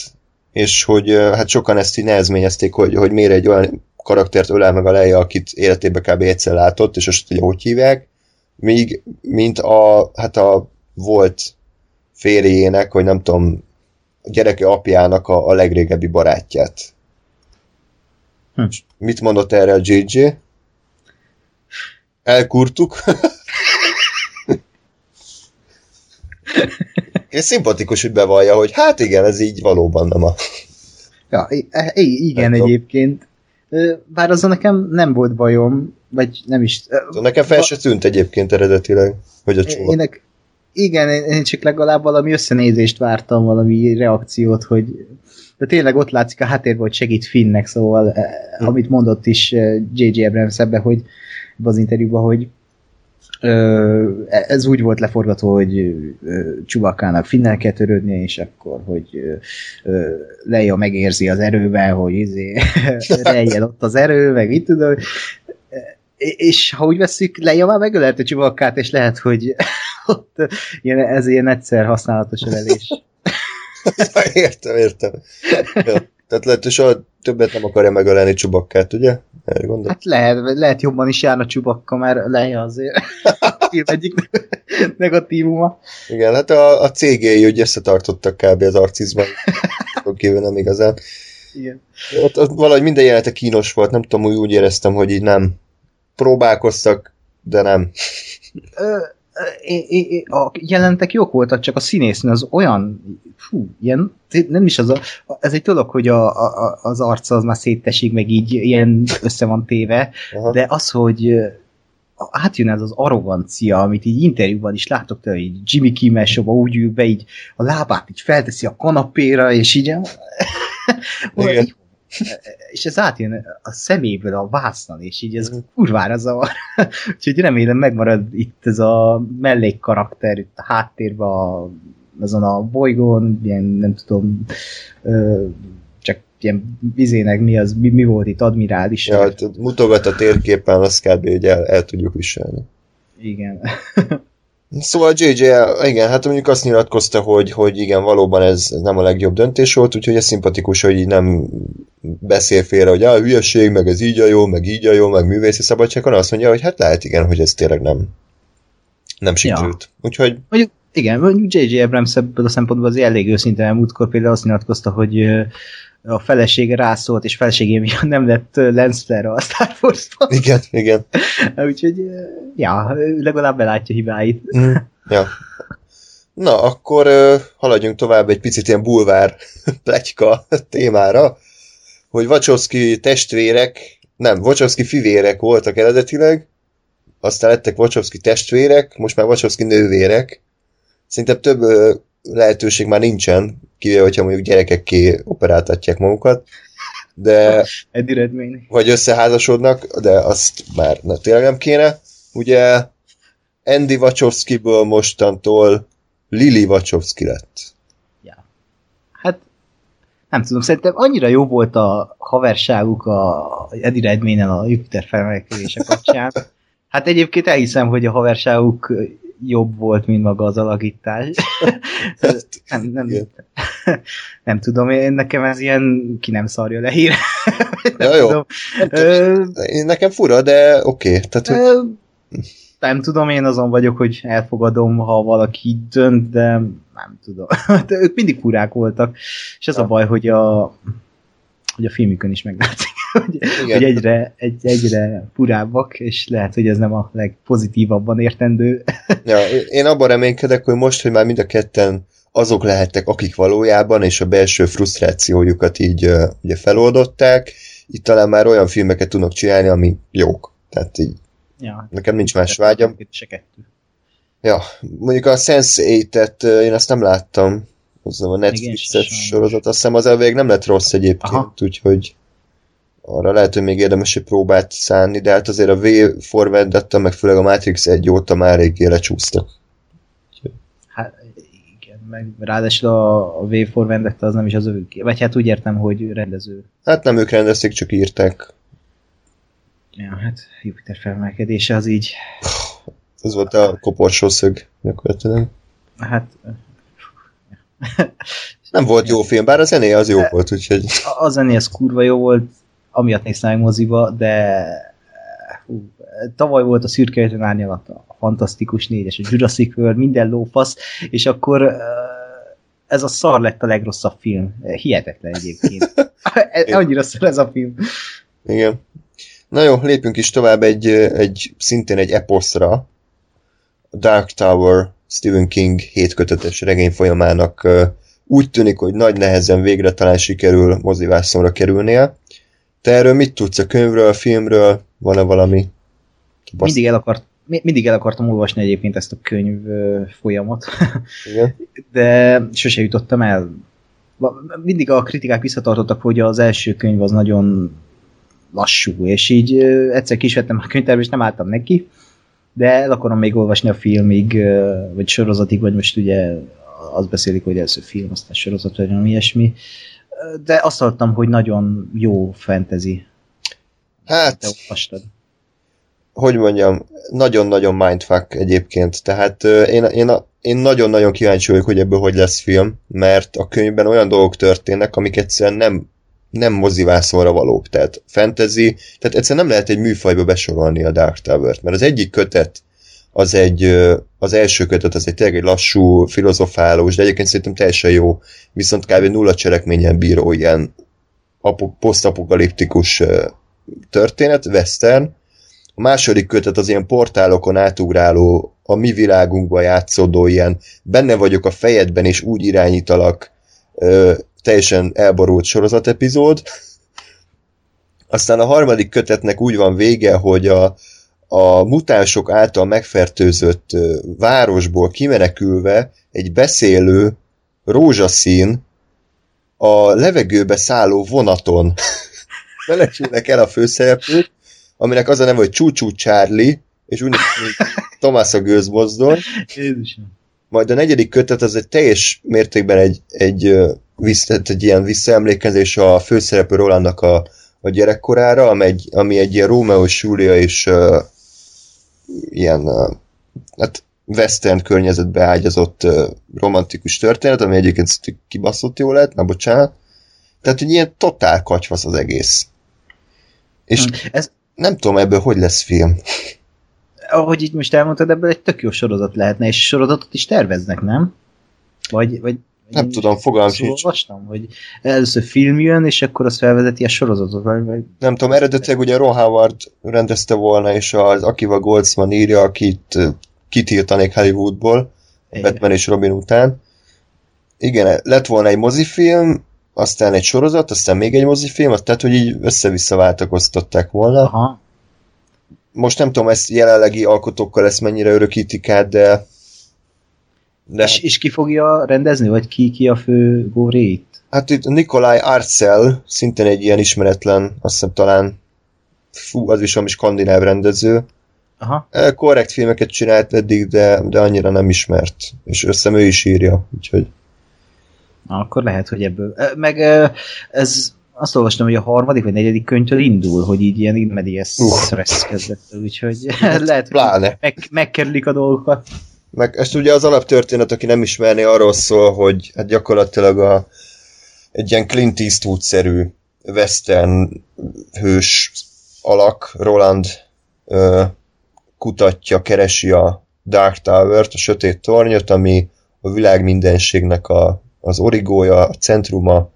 és hogy hát sokan ezt így nehezményezték, hogy, hogy miért egy olyan karaktert ölel meg a Leia, akit életében kb. egyszer látott, és azt ugye hogy hívják, míg mint a, hát a volt férjének, vagy nem tudom, a gyereke apjának a, a legrégebbi barátját. Hm. Mit mondott erre a JJ? Elkurtuk. Én szimpatikus, hogy bevallja, hogy hát igen, ez így valóban nem a... Ja, igen nem egyébként. Bár azon nekem nem volt bajom, vagy nem is... Nekem fel se tűnt egyébként eredetileg, hogy a csóval. Ének, igen, én csak legalább valami összenézést vártam, valami reakciót, hogy de tényleg ott látszik a háttérben, hogy segít Finnnek, szóval hm. amit mondott is J.J. Abrams ebbe, hogy az interjúban, hogy ez úgy volt leforgatva, hogy Csubakának finnel kell törődnie, és akkor, hogy Leia megérzi az erővel, hogy izé, rejjen ott az erő, meg itt tudom. És ha úgy veszik, Leia már megölelte Csubakát, és lehet, hogy ott ilyen, ez ilyen egyszer használatos ölelés. értem, értem. Ja. Tehát lehet, hogy soha többet nem akarja megölelni Csubakkát, ugye? Erre gondol? Hát lehet, lehet jobban is járna Csubakka, mert leje azért egyik negatívuma. Igen, hát a, a cégéi úgy összetartottak kb. az arcizban. kívül nem igazán. Igen. Ott, ott valahogy minden jelenete kínos volt, nem tudom, úgy, úgy éreztem, hogy így nem próbálkoztak, de nem. Ö, a jelentek jók voltak, csak a színésznő az olyan, fú, ilyen, nem is az a, ez egy dolog, hogy a, a, az arca az már széttesik, meg így ilyen össze van téve, Aha. de az, hogy átjön ez az arrogancia, amit így interjúban is látok tőle, hogy Jimmy Kimmel úgy ül be, így a lábát így felteszi a kanapéra, és így, így és ez átjön a szeméből a vásznan, és így ez kurvára zavar. Úgyhogy remélem megmarad itt ez a mellékkarakter itt a háttérben, a, azon a bolygón, ilyen nem tudom, ö, csak ilyen vizének mi az, mi, mi volt itt, admirális. Ja, hát mutogat a térképen, azt kb. el, el tudjuk viselni. Igen. Szóval JJ, igen, hát mondjuk azt nyilatkozta, hogy, hogy igen, valóban ez nem a legjobb döntés volt, úgyhogy ez szimpatikus, hogy így nem beszél félre, hogy á, hülyeség, meg ez így a jó, meg így a jó, meg művészi szabadság, hanem azt mondja, hogy hát lehet igen, hogy ez tényleg nem nem sikerült. Ja. Úgyhogy... Mondjuk, igen, mondjuk J.J. Abrams ebből a szempontból az elég őszinte, múltkor például azt nyilatkozta, hogy a felesége rászólt, és feleségé miatt nem lett Lensflare a Star Wars-ban. Igen, igen. Úgyhogy, ja, legalább belátja hibáit. Mm, ja. Na, akkor haladjunk tovább egy picit ilyen bulvár pletyka témára, hogy Wachowski testvérek, nem, Wachowski fivérek voltak eredetileg, aztán lettek Wachowski testvérek, most már Wachowski nővérek. Szerintem több lehetőség már nincsen, kivéve, hogyha mondjuk gyerekekké operáltatják magukat, de Egy eredmény. vagy összeházasodnak, de azt már ne, tényleg nem kéne. Ugye Andy Wachowskiből mostantól Lily Wachowski lett. Hát nem tudom, szerintem annyira jó volt a haverságuk a Eddie Redmayne a Jupiter felmelkedése kapcsán. Hát egyébként elhiszem, hogy a haverságuk jobb volt, mint maga az alakítás. nem, nem, Igen. nem tudom, én nekem ez ilyen ki nem szarja le hír. nem Ja, jó. tudom. Nem tudom, Ö, Én nekem fura, de oké. Okay. Tehát, hogy nem tudom, én azon vagyok, hogy elfogadom, ha valaki így dönt, de nem tudom. De ők mindig furák voltak, és ez a baj, hogy a, hogy a filmükön is meglátszik, hogy, Igen. hogy egyre, egy, egyre furábbak, és lehet, hogy ez nem a legpozitívabban értendő. ja, én abban reménykedek, hogy most, hogy már mind a ketten azok lehettek, akik valójában, és a belső frusztrációjukat így uh, ugye feloldották, itt talán már olyan filmeket tudnak csinálni, ami jók. Tehát így Ja, nekem nincs más vágyam. Se kettő. Ja, mondjuk a Sense8-et uh, én azt nem láttam. Az a Netflixes sorozat, azt hiszem az elvég nem lett rossz egyébként, Aha. úgyhogy arra lehet, hogy még érdemes egy próbát szánni, de hát azért a V for Vendetta, meg főleg a Matrix 1 óta már eléggé lecsúsztak. Hát igen, meg ráadásul a, a V for Vendetta az nem is az ők. Vagy hát úgy értem, hogy rendező. Hát nem ők rendezték, csak írták. Ja, hát Jupiter felmelkedése az így, Ez volt a koporsószög gyakorlatilag. hát Nem volt jó film, bár a zenéje az jó volt, úgyhogy a- a az kurva jó volt, amiatt néztem meg moziba, de hú, tavaly volt a szürke árnyalat, a Fantasztikus négyes, a Jurassic World, minden lófasz, és akkor ez a szar lett a legrosszabb film. Hihetetlen egyébként. Annyira szar ez a film. igen. Na jó, lépjünk is tovább egy, egy szintén egy eposzra. Dark Tower Stephen King hétkötetes regény folyamának úgy tűnik, hogy nagy nehezen végre talán sikerül mozivászomra kerülnie. Te erről mit tudsz a könyvről, a filmről? Van-e valami? Basz... Mindig el, akart, mi- mindig el akartam olvasni egyébként ezt a könyv ö, folyamot, Igen? de sose jutottam el. Mindig a kritikák visszatartottak, hogy az első könyv az nagyon lassú, és így egyszer ki is vettem a könyvtárba, és nem álltam neki, de el akarom még olvasni a filmig, vagy sorozatig, vagy most ugye azt beszélik, hogy először film, aztán sorozat, vagy valami ilyesmi. De azt hallottam, hogy nagyon jó fantasy. Hát, Te olvastad. hogy mondjam, nagyon-nagyon mindfuck egyébként. Tehát én, én, én nagyon-nagyon kíváncsi vagyok, hogy ebből hogy lesz film, mert a könyvben olyan dolgok történnek, amik egyszerűen nem, nem mozivászonra valók. Tehát fantasy, tehát egyszerűen nem lehet egy műfajba besorolni a Dark Tower-t, mert az egyik kötet az egy, az első kötet az egy tényleg egy lassú, filozofálós, de egyébként szerintem teljesen jó, viszont kb. nulla cselekményen bíró ilyen apo- posztapokaliptikus történet, western, a második kötet az ilyen portálokon átugráló, a mi világunkba játszódó ilyen, benne vagyok a fejedben és úgy irányítalak, teljesen elborult sorozatepizód. Aztán a harmadik kötetnek úgy van vége, hogy a, a mutánsok által megfertőzött városból kimenekülve egy beszélő rózsaszín a levegőbe szálló vonaton menekülnek el a főszereplők, aminek az a neve, hogy Csúcsú Charlie, és úgy mint Tomás a gőzmozdony. Jézusom. Majd a negyedik kötet az egy teljes mértékben egy, egy, vissz, tehát egy ilyen visszaemlékezés a főszereplő Rolandnak a, a gyerekkorára, ami egy, ami egy ilyen Rómeó és Júlia és uh, ilyen uh, hát western környezetbe ágyazott uh, romantikus történet, ami egyébként kibaszott jó lett, na bocsánat. Tehát, hogy ilyen totál kacsvasz az egész. És Ez, nem tudom ebből, hogy lesz film. ahogy így most elmondtad, ebből egy tök jó sorozat lehetne, és sorozatot is terveznek, nem? Vagy, vagy Nem tudom, fogalmam szóval sincs. olvastam, hogy először film jön, és akkor azt felvezeti a sorozatot, vagy, vagy Nem tudom, eredetileg ugye Ron Howard rendezte volna, és az Akiva Goldsman írja, akit kitiltanék Hollywoodból Batman és Robin után. Igen, lett volna egy mozifilm, aztán egy sorozat, aztán még egy mozifilm, tehát hogy így össze-vissza váltakoztatták volna. Aha. Most nem tudom, ezt jelenlegi alkotókkal ezt mennyire örökítik át, de... de... És, és ki fogja rendezni, vagy ki, ki a fő góri itt? Hát itt Nikolaj Arcel, szintén egy ilyen ismeretlen, azt hiszem talán fú, az is valami skandináv rendező. Aha. Korrekt filmeket csinált eddig, de, de annyira nem ismert. És összem ő is írja, úgyhogy... Na, akkor lehet, hogy ebből... Meg ez azt olvastam, hogy a harmadik vagy negyedik könyvtől indul, hogy így ilyen immediate uh. stressz kezdett, úgyhogy lehet, Pláne. meg, megkerülik a dolgokat. Meg ezt ugye az alaptörténet, aki nem ismerné, arról szól, hogy hát gyakorlatilag a, egy ilyen Clint Eastwood-szerű western hős alak, Roland ö, kutatja, keresi a Dark Tower-t, a sötét tornyot, ami a világ mindenségnek a, az origója, a centruma,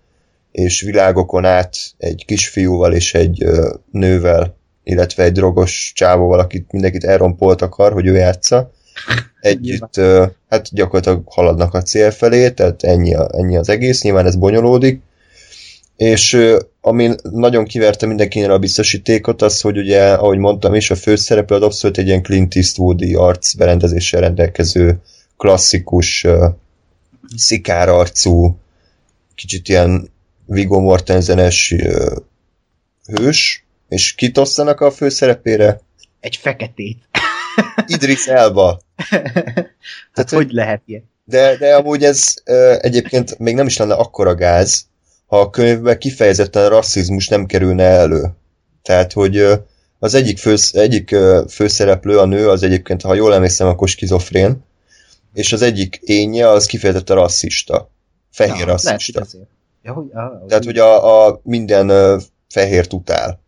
és világokon át egy kisfiúval és egy ö, nővel, illetve egy drogos csávóval, akit mindenkit elrompolt akar, hogy ő játsza. Együtt, ö, hát gyakorlatilag haladnak a cél felé, tehát ennyi, a, ennyi az egész, nyilván ez bonyolódik. És ami nagyon kiverte mindenkinél a biztosítékot, az, hogy ugye, ahogy mondtam is, a főszereplő az abszolút egy ilyen Clint Eastwoodi arc berendezéssel rendelkező klasszikus, uh, szikárarcú, kicsit ilyen Viggo Mortensenes uh, hős, és kit osszanak a főszerepére? Egy feketét. Idris Elba. hát Tehát, hogy lehet ilyen? De, de amúgy ez egyébként még nem is lenne akkora gáz, ha a könyvben kifejezetten rasszizmus nem kerülne elő. Tehát, hogy az egyik, fősz, egyik főszereplő, a nő, az egyébként, ha jól emlékszem, akkor skizofrén, és az egyik énje az kifejezetten rasszista. Fehér ja, rasszista. Lehet, ja, hogy, ah, Tehát, hogy a, a minden fehért utál.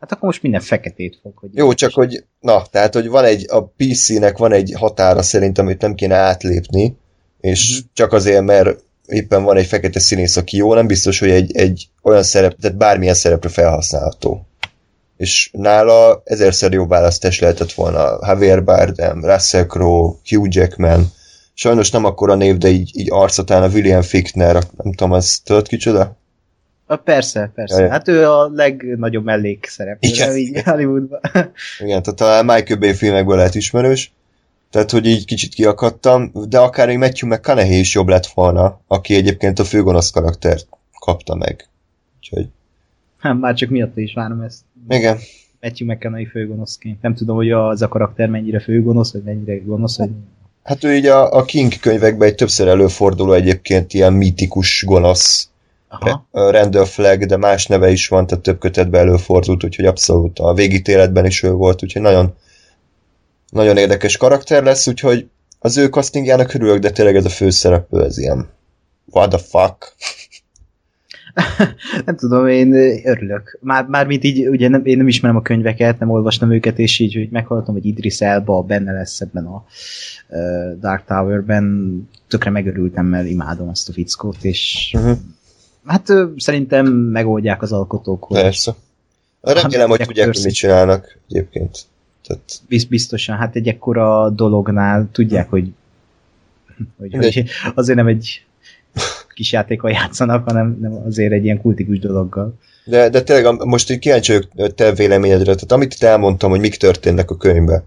Hát akkor most minden feketét fog. Hogy Jó, csak hogy, na, tehát, hogy van egy, a PC-nek van egy határa szerint, amit nem kéne átlépni, és mm-hmm. csak azért, mert éppen van egy fekete színész, aki jó, nem biztos, hogy egy, egy olyan szerep, tehát bármilyen szerepre felhasználható. És nála ezerszer jobb választás lehetett volna Javier Bardem, Russell Crowe, Hugh Jackman, sajnos nem akkora név, de így, így arcatán a William Fichtner, nem tudom, az tudod kicsoda? A, persze, persze. Jaj. Hát ő a legnagyobb mellékszereplő, Igen. így Hollywoodban. Igen, tehát talán Michael Bay filmekből lehet ismerős. Tehát, hogy így kicsit kiakadtam, de akár egy Matthew McConaughey is jobb lett volna, aki egyébként a főgonosz karaktert kapta meg. Úgyhogy... Hát már csak miatt is várom ezt. Igen. Matthew McConaughey főgonoszként. Nem tudom, hogy az a karakter mennyire főgonosz, vagy mennyire gonosz, vagy... Hát ő így a, a King könyvekben egy többször előforduló egyébként ilyen mítikus gonosz Aha. Randall Flag, de más neve is van, tehát több kötetben előfordult, úgyhogy abszolút a végítéletben is ő volt, úgyhogy nagyon nagyon érdekes karakter lesz, úgyhogy az ő castingjának örülök, de tényleg ez a főszereplő, ez ilyen what the fuck. nem tudom, én örülök. Már, már mint így, ugye nem, én nem ismerem a könyveket, nem olvastam őket, és így, hogy meghallottam, hogy Idris Elba benne lesz ebben a uh, Dark Tower-ben, tökre megörültem, mert imádom azt a fickót, és uh-huh. Hát szerintem megoldják az alkotók. Hogy Persze. Remélem, hogy tudják, hogy mit csinálnak egyébként. Tehát... Biztosan, hát egy ekkora dolognál tudják, hogy, hogy, hogy azért nem egy kis játékkal játszanak, hanem nem azért egy ilyen kultikus dologgal. De, de tényleg most így kíváncsi vagyok te véleményedre, tehát amit itt elmondtam, hogy mik történnek a könyvben.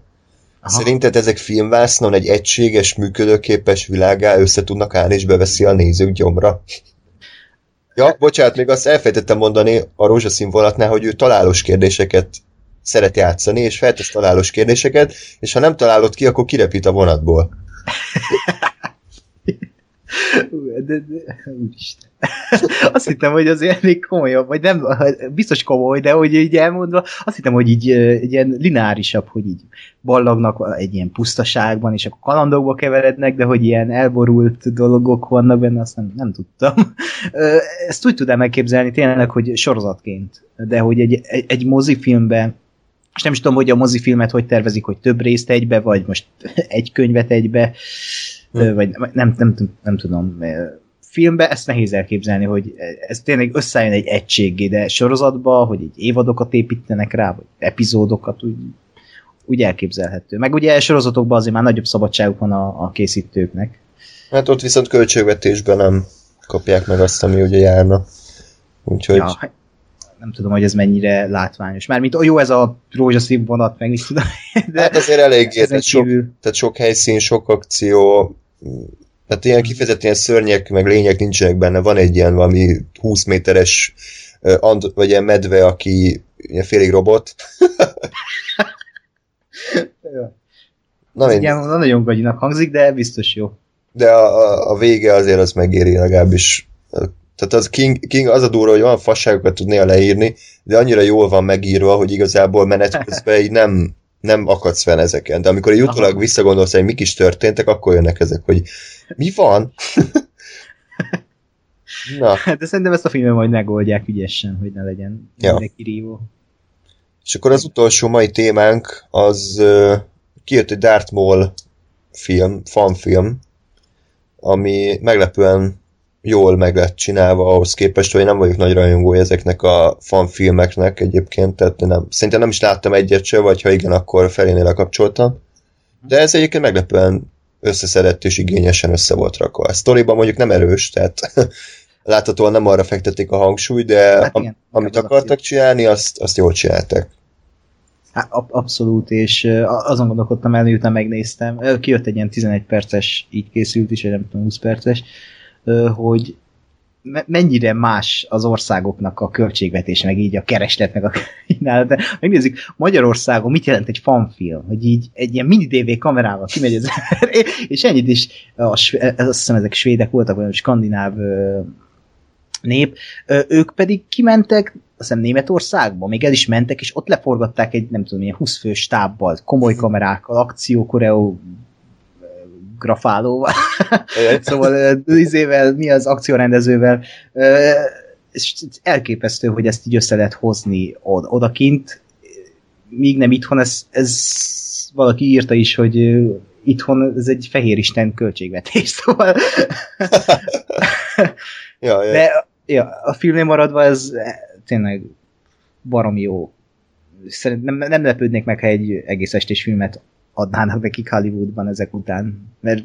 Aha. Szerinted ezek filmvásznon egy egységes, működőképes világá össze tudnak állni, és beveszi a nézők gyomra? Ja, bocsánat, még azt elfejtettem mondani a rózsaszín vonatnál, hogy ő találós kérdéseket szeret játszani, és feltesz találós kérdéseket, és ha nem találod ki, akkor kirepít a vonatból. de, de, úristen. Azt hittem, hogy azért még komolyabb, vagy nem, biztos komoly, de hogy így elmondva, azt hittem, hogy így egy ilyen lineárisabb, hogy így ballagnak egy ilyen pusztaságban, és akkor kalandokba keverednek, de hogy ilyen elborult dolgok vannak benne, azt nem, nem tudtam. Ezt úgy tudom megképzelni tényleg, hogy sorozatként, de hogy egy, egy, egy mozifilmben és nem is tudom, hogy a mozifilmet hogy tervezik, hogy több részt egybe, vagy most egy könyvet egybe, hmm. vagy nem, nem, nem, nem tudom. Filmbe ezt nehéz elképzelni, hogy ez tényleg összejön egy egységgé, de sorozatba, hogy egy évadokat építenek rá, vagy epizódokat, úgy, úgy elképzelhető. Meg ugye sorozatokban azért már nagyobb szabadságuk van a, a készítőknek. Hát ott viszont költségvetésben nem kapják meg azt, ami ugye járna. Úgyhogy... Ja, hát nem tudom, hogy ez mennyire látványos. Mármint jó ez a rózsaszín vonat, meg mit tudom. De hát azért eléggé, tehát sok, tehát sok helyszín, sok akció, tehát ilyen kifejezetten ilyen szörnyek, meg lények nincsenek benne. Van egy ilyen valami 20 méteres and, vagy ilyen medve, aki ilyen félig robot. Na, Igen, nagyon gagyinak hangzik, de biztos jó. De a, a, a vége azért az megéri legalábbis. Tehát az King, King az a durva, hogy olyan fasságokat tudnél leírni, de annyira jól van megírva, hogy igazából menet közben így nem, nem akadsz fel ezeken. De amikor egy utólag visszagondolsz, hogy mik is történtek, akkor jönnek ezek, hogy mi van? Na. De szerintem ezt a filmet majd megoldják ügyesen, hogy ne legyen ja. kirívó. És akkor az utolsó mai témánk az uh, kijött egy Darth Maul film, fanfilm, ami meglepően jól meg lett csinálva ahhoz képest, hogy nem vagyok nagy rajongója ezeknek a fanfilmeknek egyébként, tehát nem, szerintem nem is láttam egyet se, vagy ha igen, akkor felénél lekapcsoltam. De ez egyébként meglepően összeszedett és igényesen össze volt rakva. A sztoriban mondjuk nem erős, tehát láthatóan nem arra fektették a hangsúlyt, de hát igen, am, amit akartak csinálni, azt, azt jól csináltak. Hát, abszolút, és azon gondolkodtam el, miután megnéztem, kijött egy ilyen 11 perces, így készült is, vagy nem tudom, 20 perces, hogy mennyire más az országoknak a költségvetése, meg így a kereslet, meg a kínálat. Megnézzük, Magyarországon mit jelent egy fanfilm, hogy így egy ilyen mini DV kamerával kimegy az és ennyit is, azt hiszem ezek svédek voltak, vagy skandináv nép, ők pedig kimentek, azt hiszem Németországba, még el is mentek, és ott leforgatták egy, nem tudom, ilyen 20 fős stábbal, komoly kamerákkal, akció, koreó, grafálóval. szóval izével, mi az akciórendezővel. És elképesztő, hogy ezt így össze lehet hozni od odakint, míg nem itthon, ez, ez valaki írta is, hogy itthon ez egy fehér isten költségvetés, szóval... ja, ja. De ja, a filmnél maradva ez tényleg barom jó. Szerintem nem, nem lepődnék meg, ha egy egész estés filmet adnának nekik Hollywoodban ezek után. Mert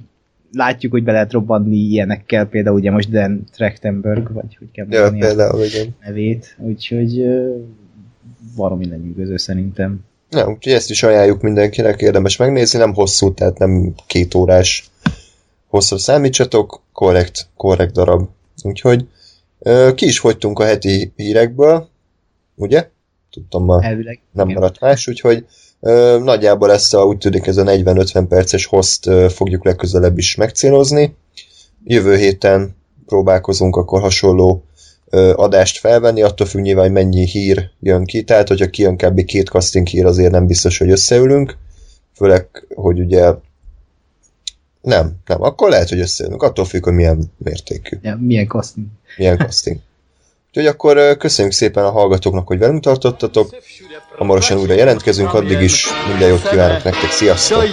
látjuk, hogy be lehet robbanni ilyenekkel, például ugye most Dan Trachtenberg, vagy hogy kell mondani ja, például, a igen. nevét, úgyhogy valami lenyűgöző szerintem. Ja, úgyhogy ezt is ajánljuk mindenkinek, érdemes megnézni, nem hosszú, tehát nem két órás hosszra számítsatok, korrekt, korrekt darab. Úgyhogy ki is fogytunk a heti hírekből, ugye? Tudtam ma Elvileg, nem igen. maradt más, úgyhogy Nagyjából ezt a, úgy tűnik ez a 40-50 perces host fogjuk legközelebb is megcélozni. Jövő héten próbálkozunk akkor hasonló adást felvenni, attól függ nyilván, hogy mennyi hír jön ki, tehát hogyha kijön kb. két casting hír, azért nem biztos, hogy összeülünk, főleg, hogy ugye nem, nem, akkor lehet, hogy összeülünk, attól függ, hogy milyen mértékű. Ja, milyen casting. Milyen casting. Úgyhogy akkor köszönjük szépen a hallgatóknak, hogy velünk tartottatok. Hamarosan újra jelentkezünk, addig is minden jót kívánok nektek, sziasztok!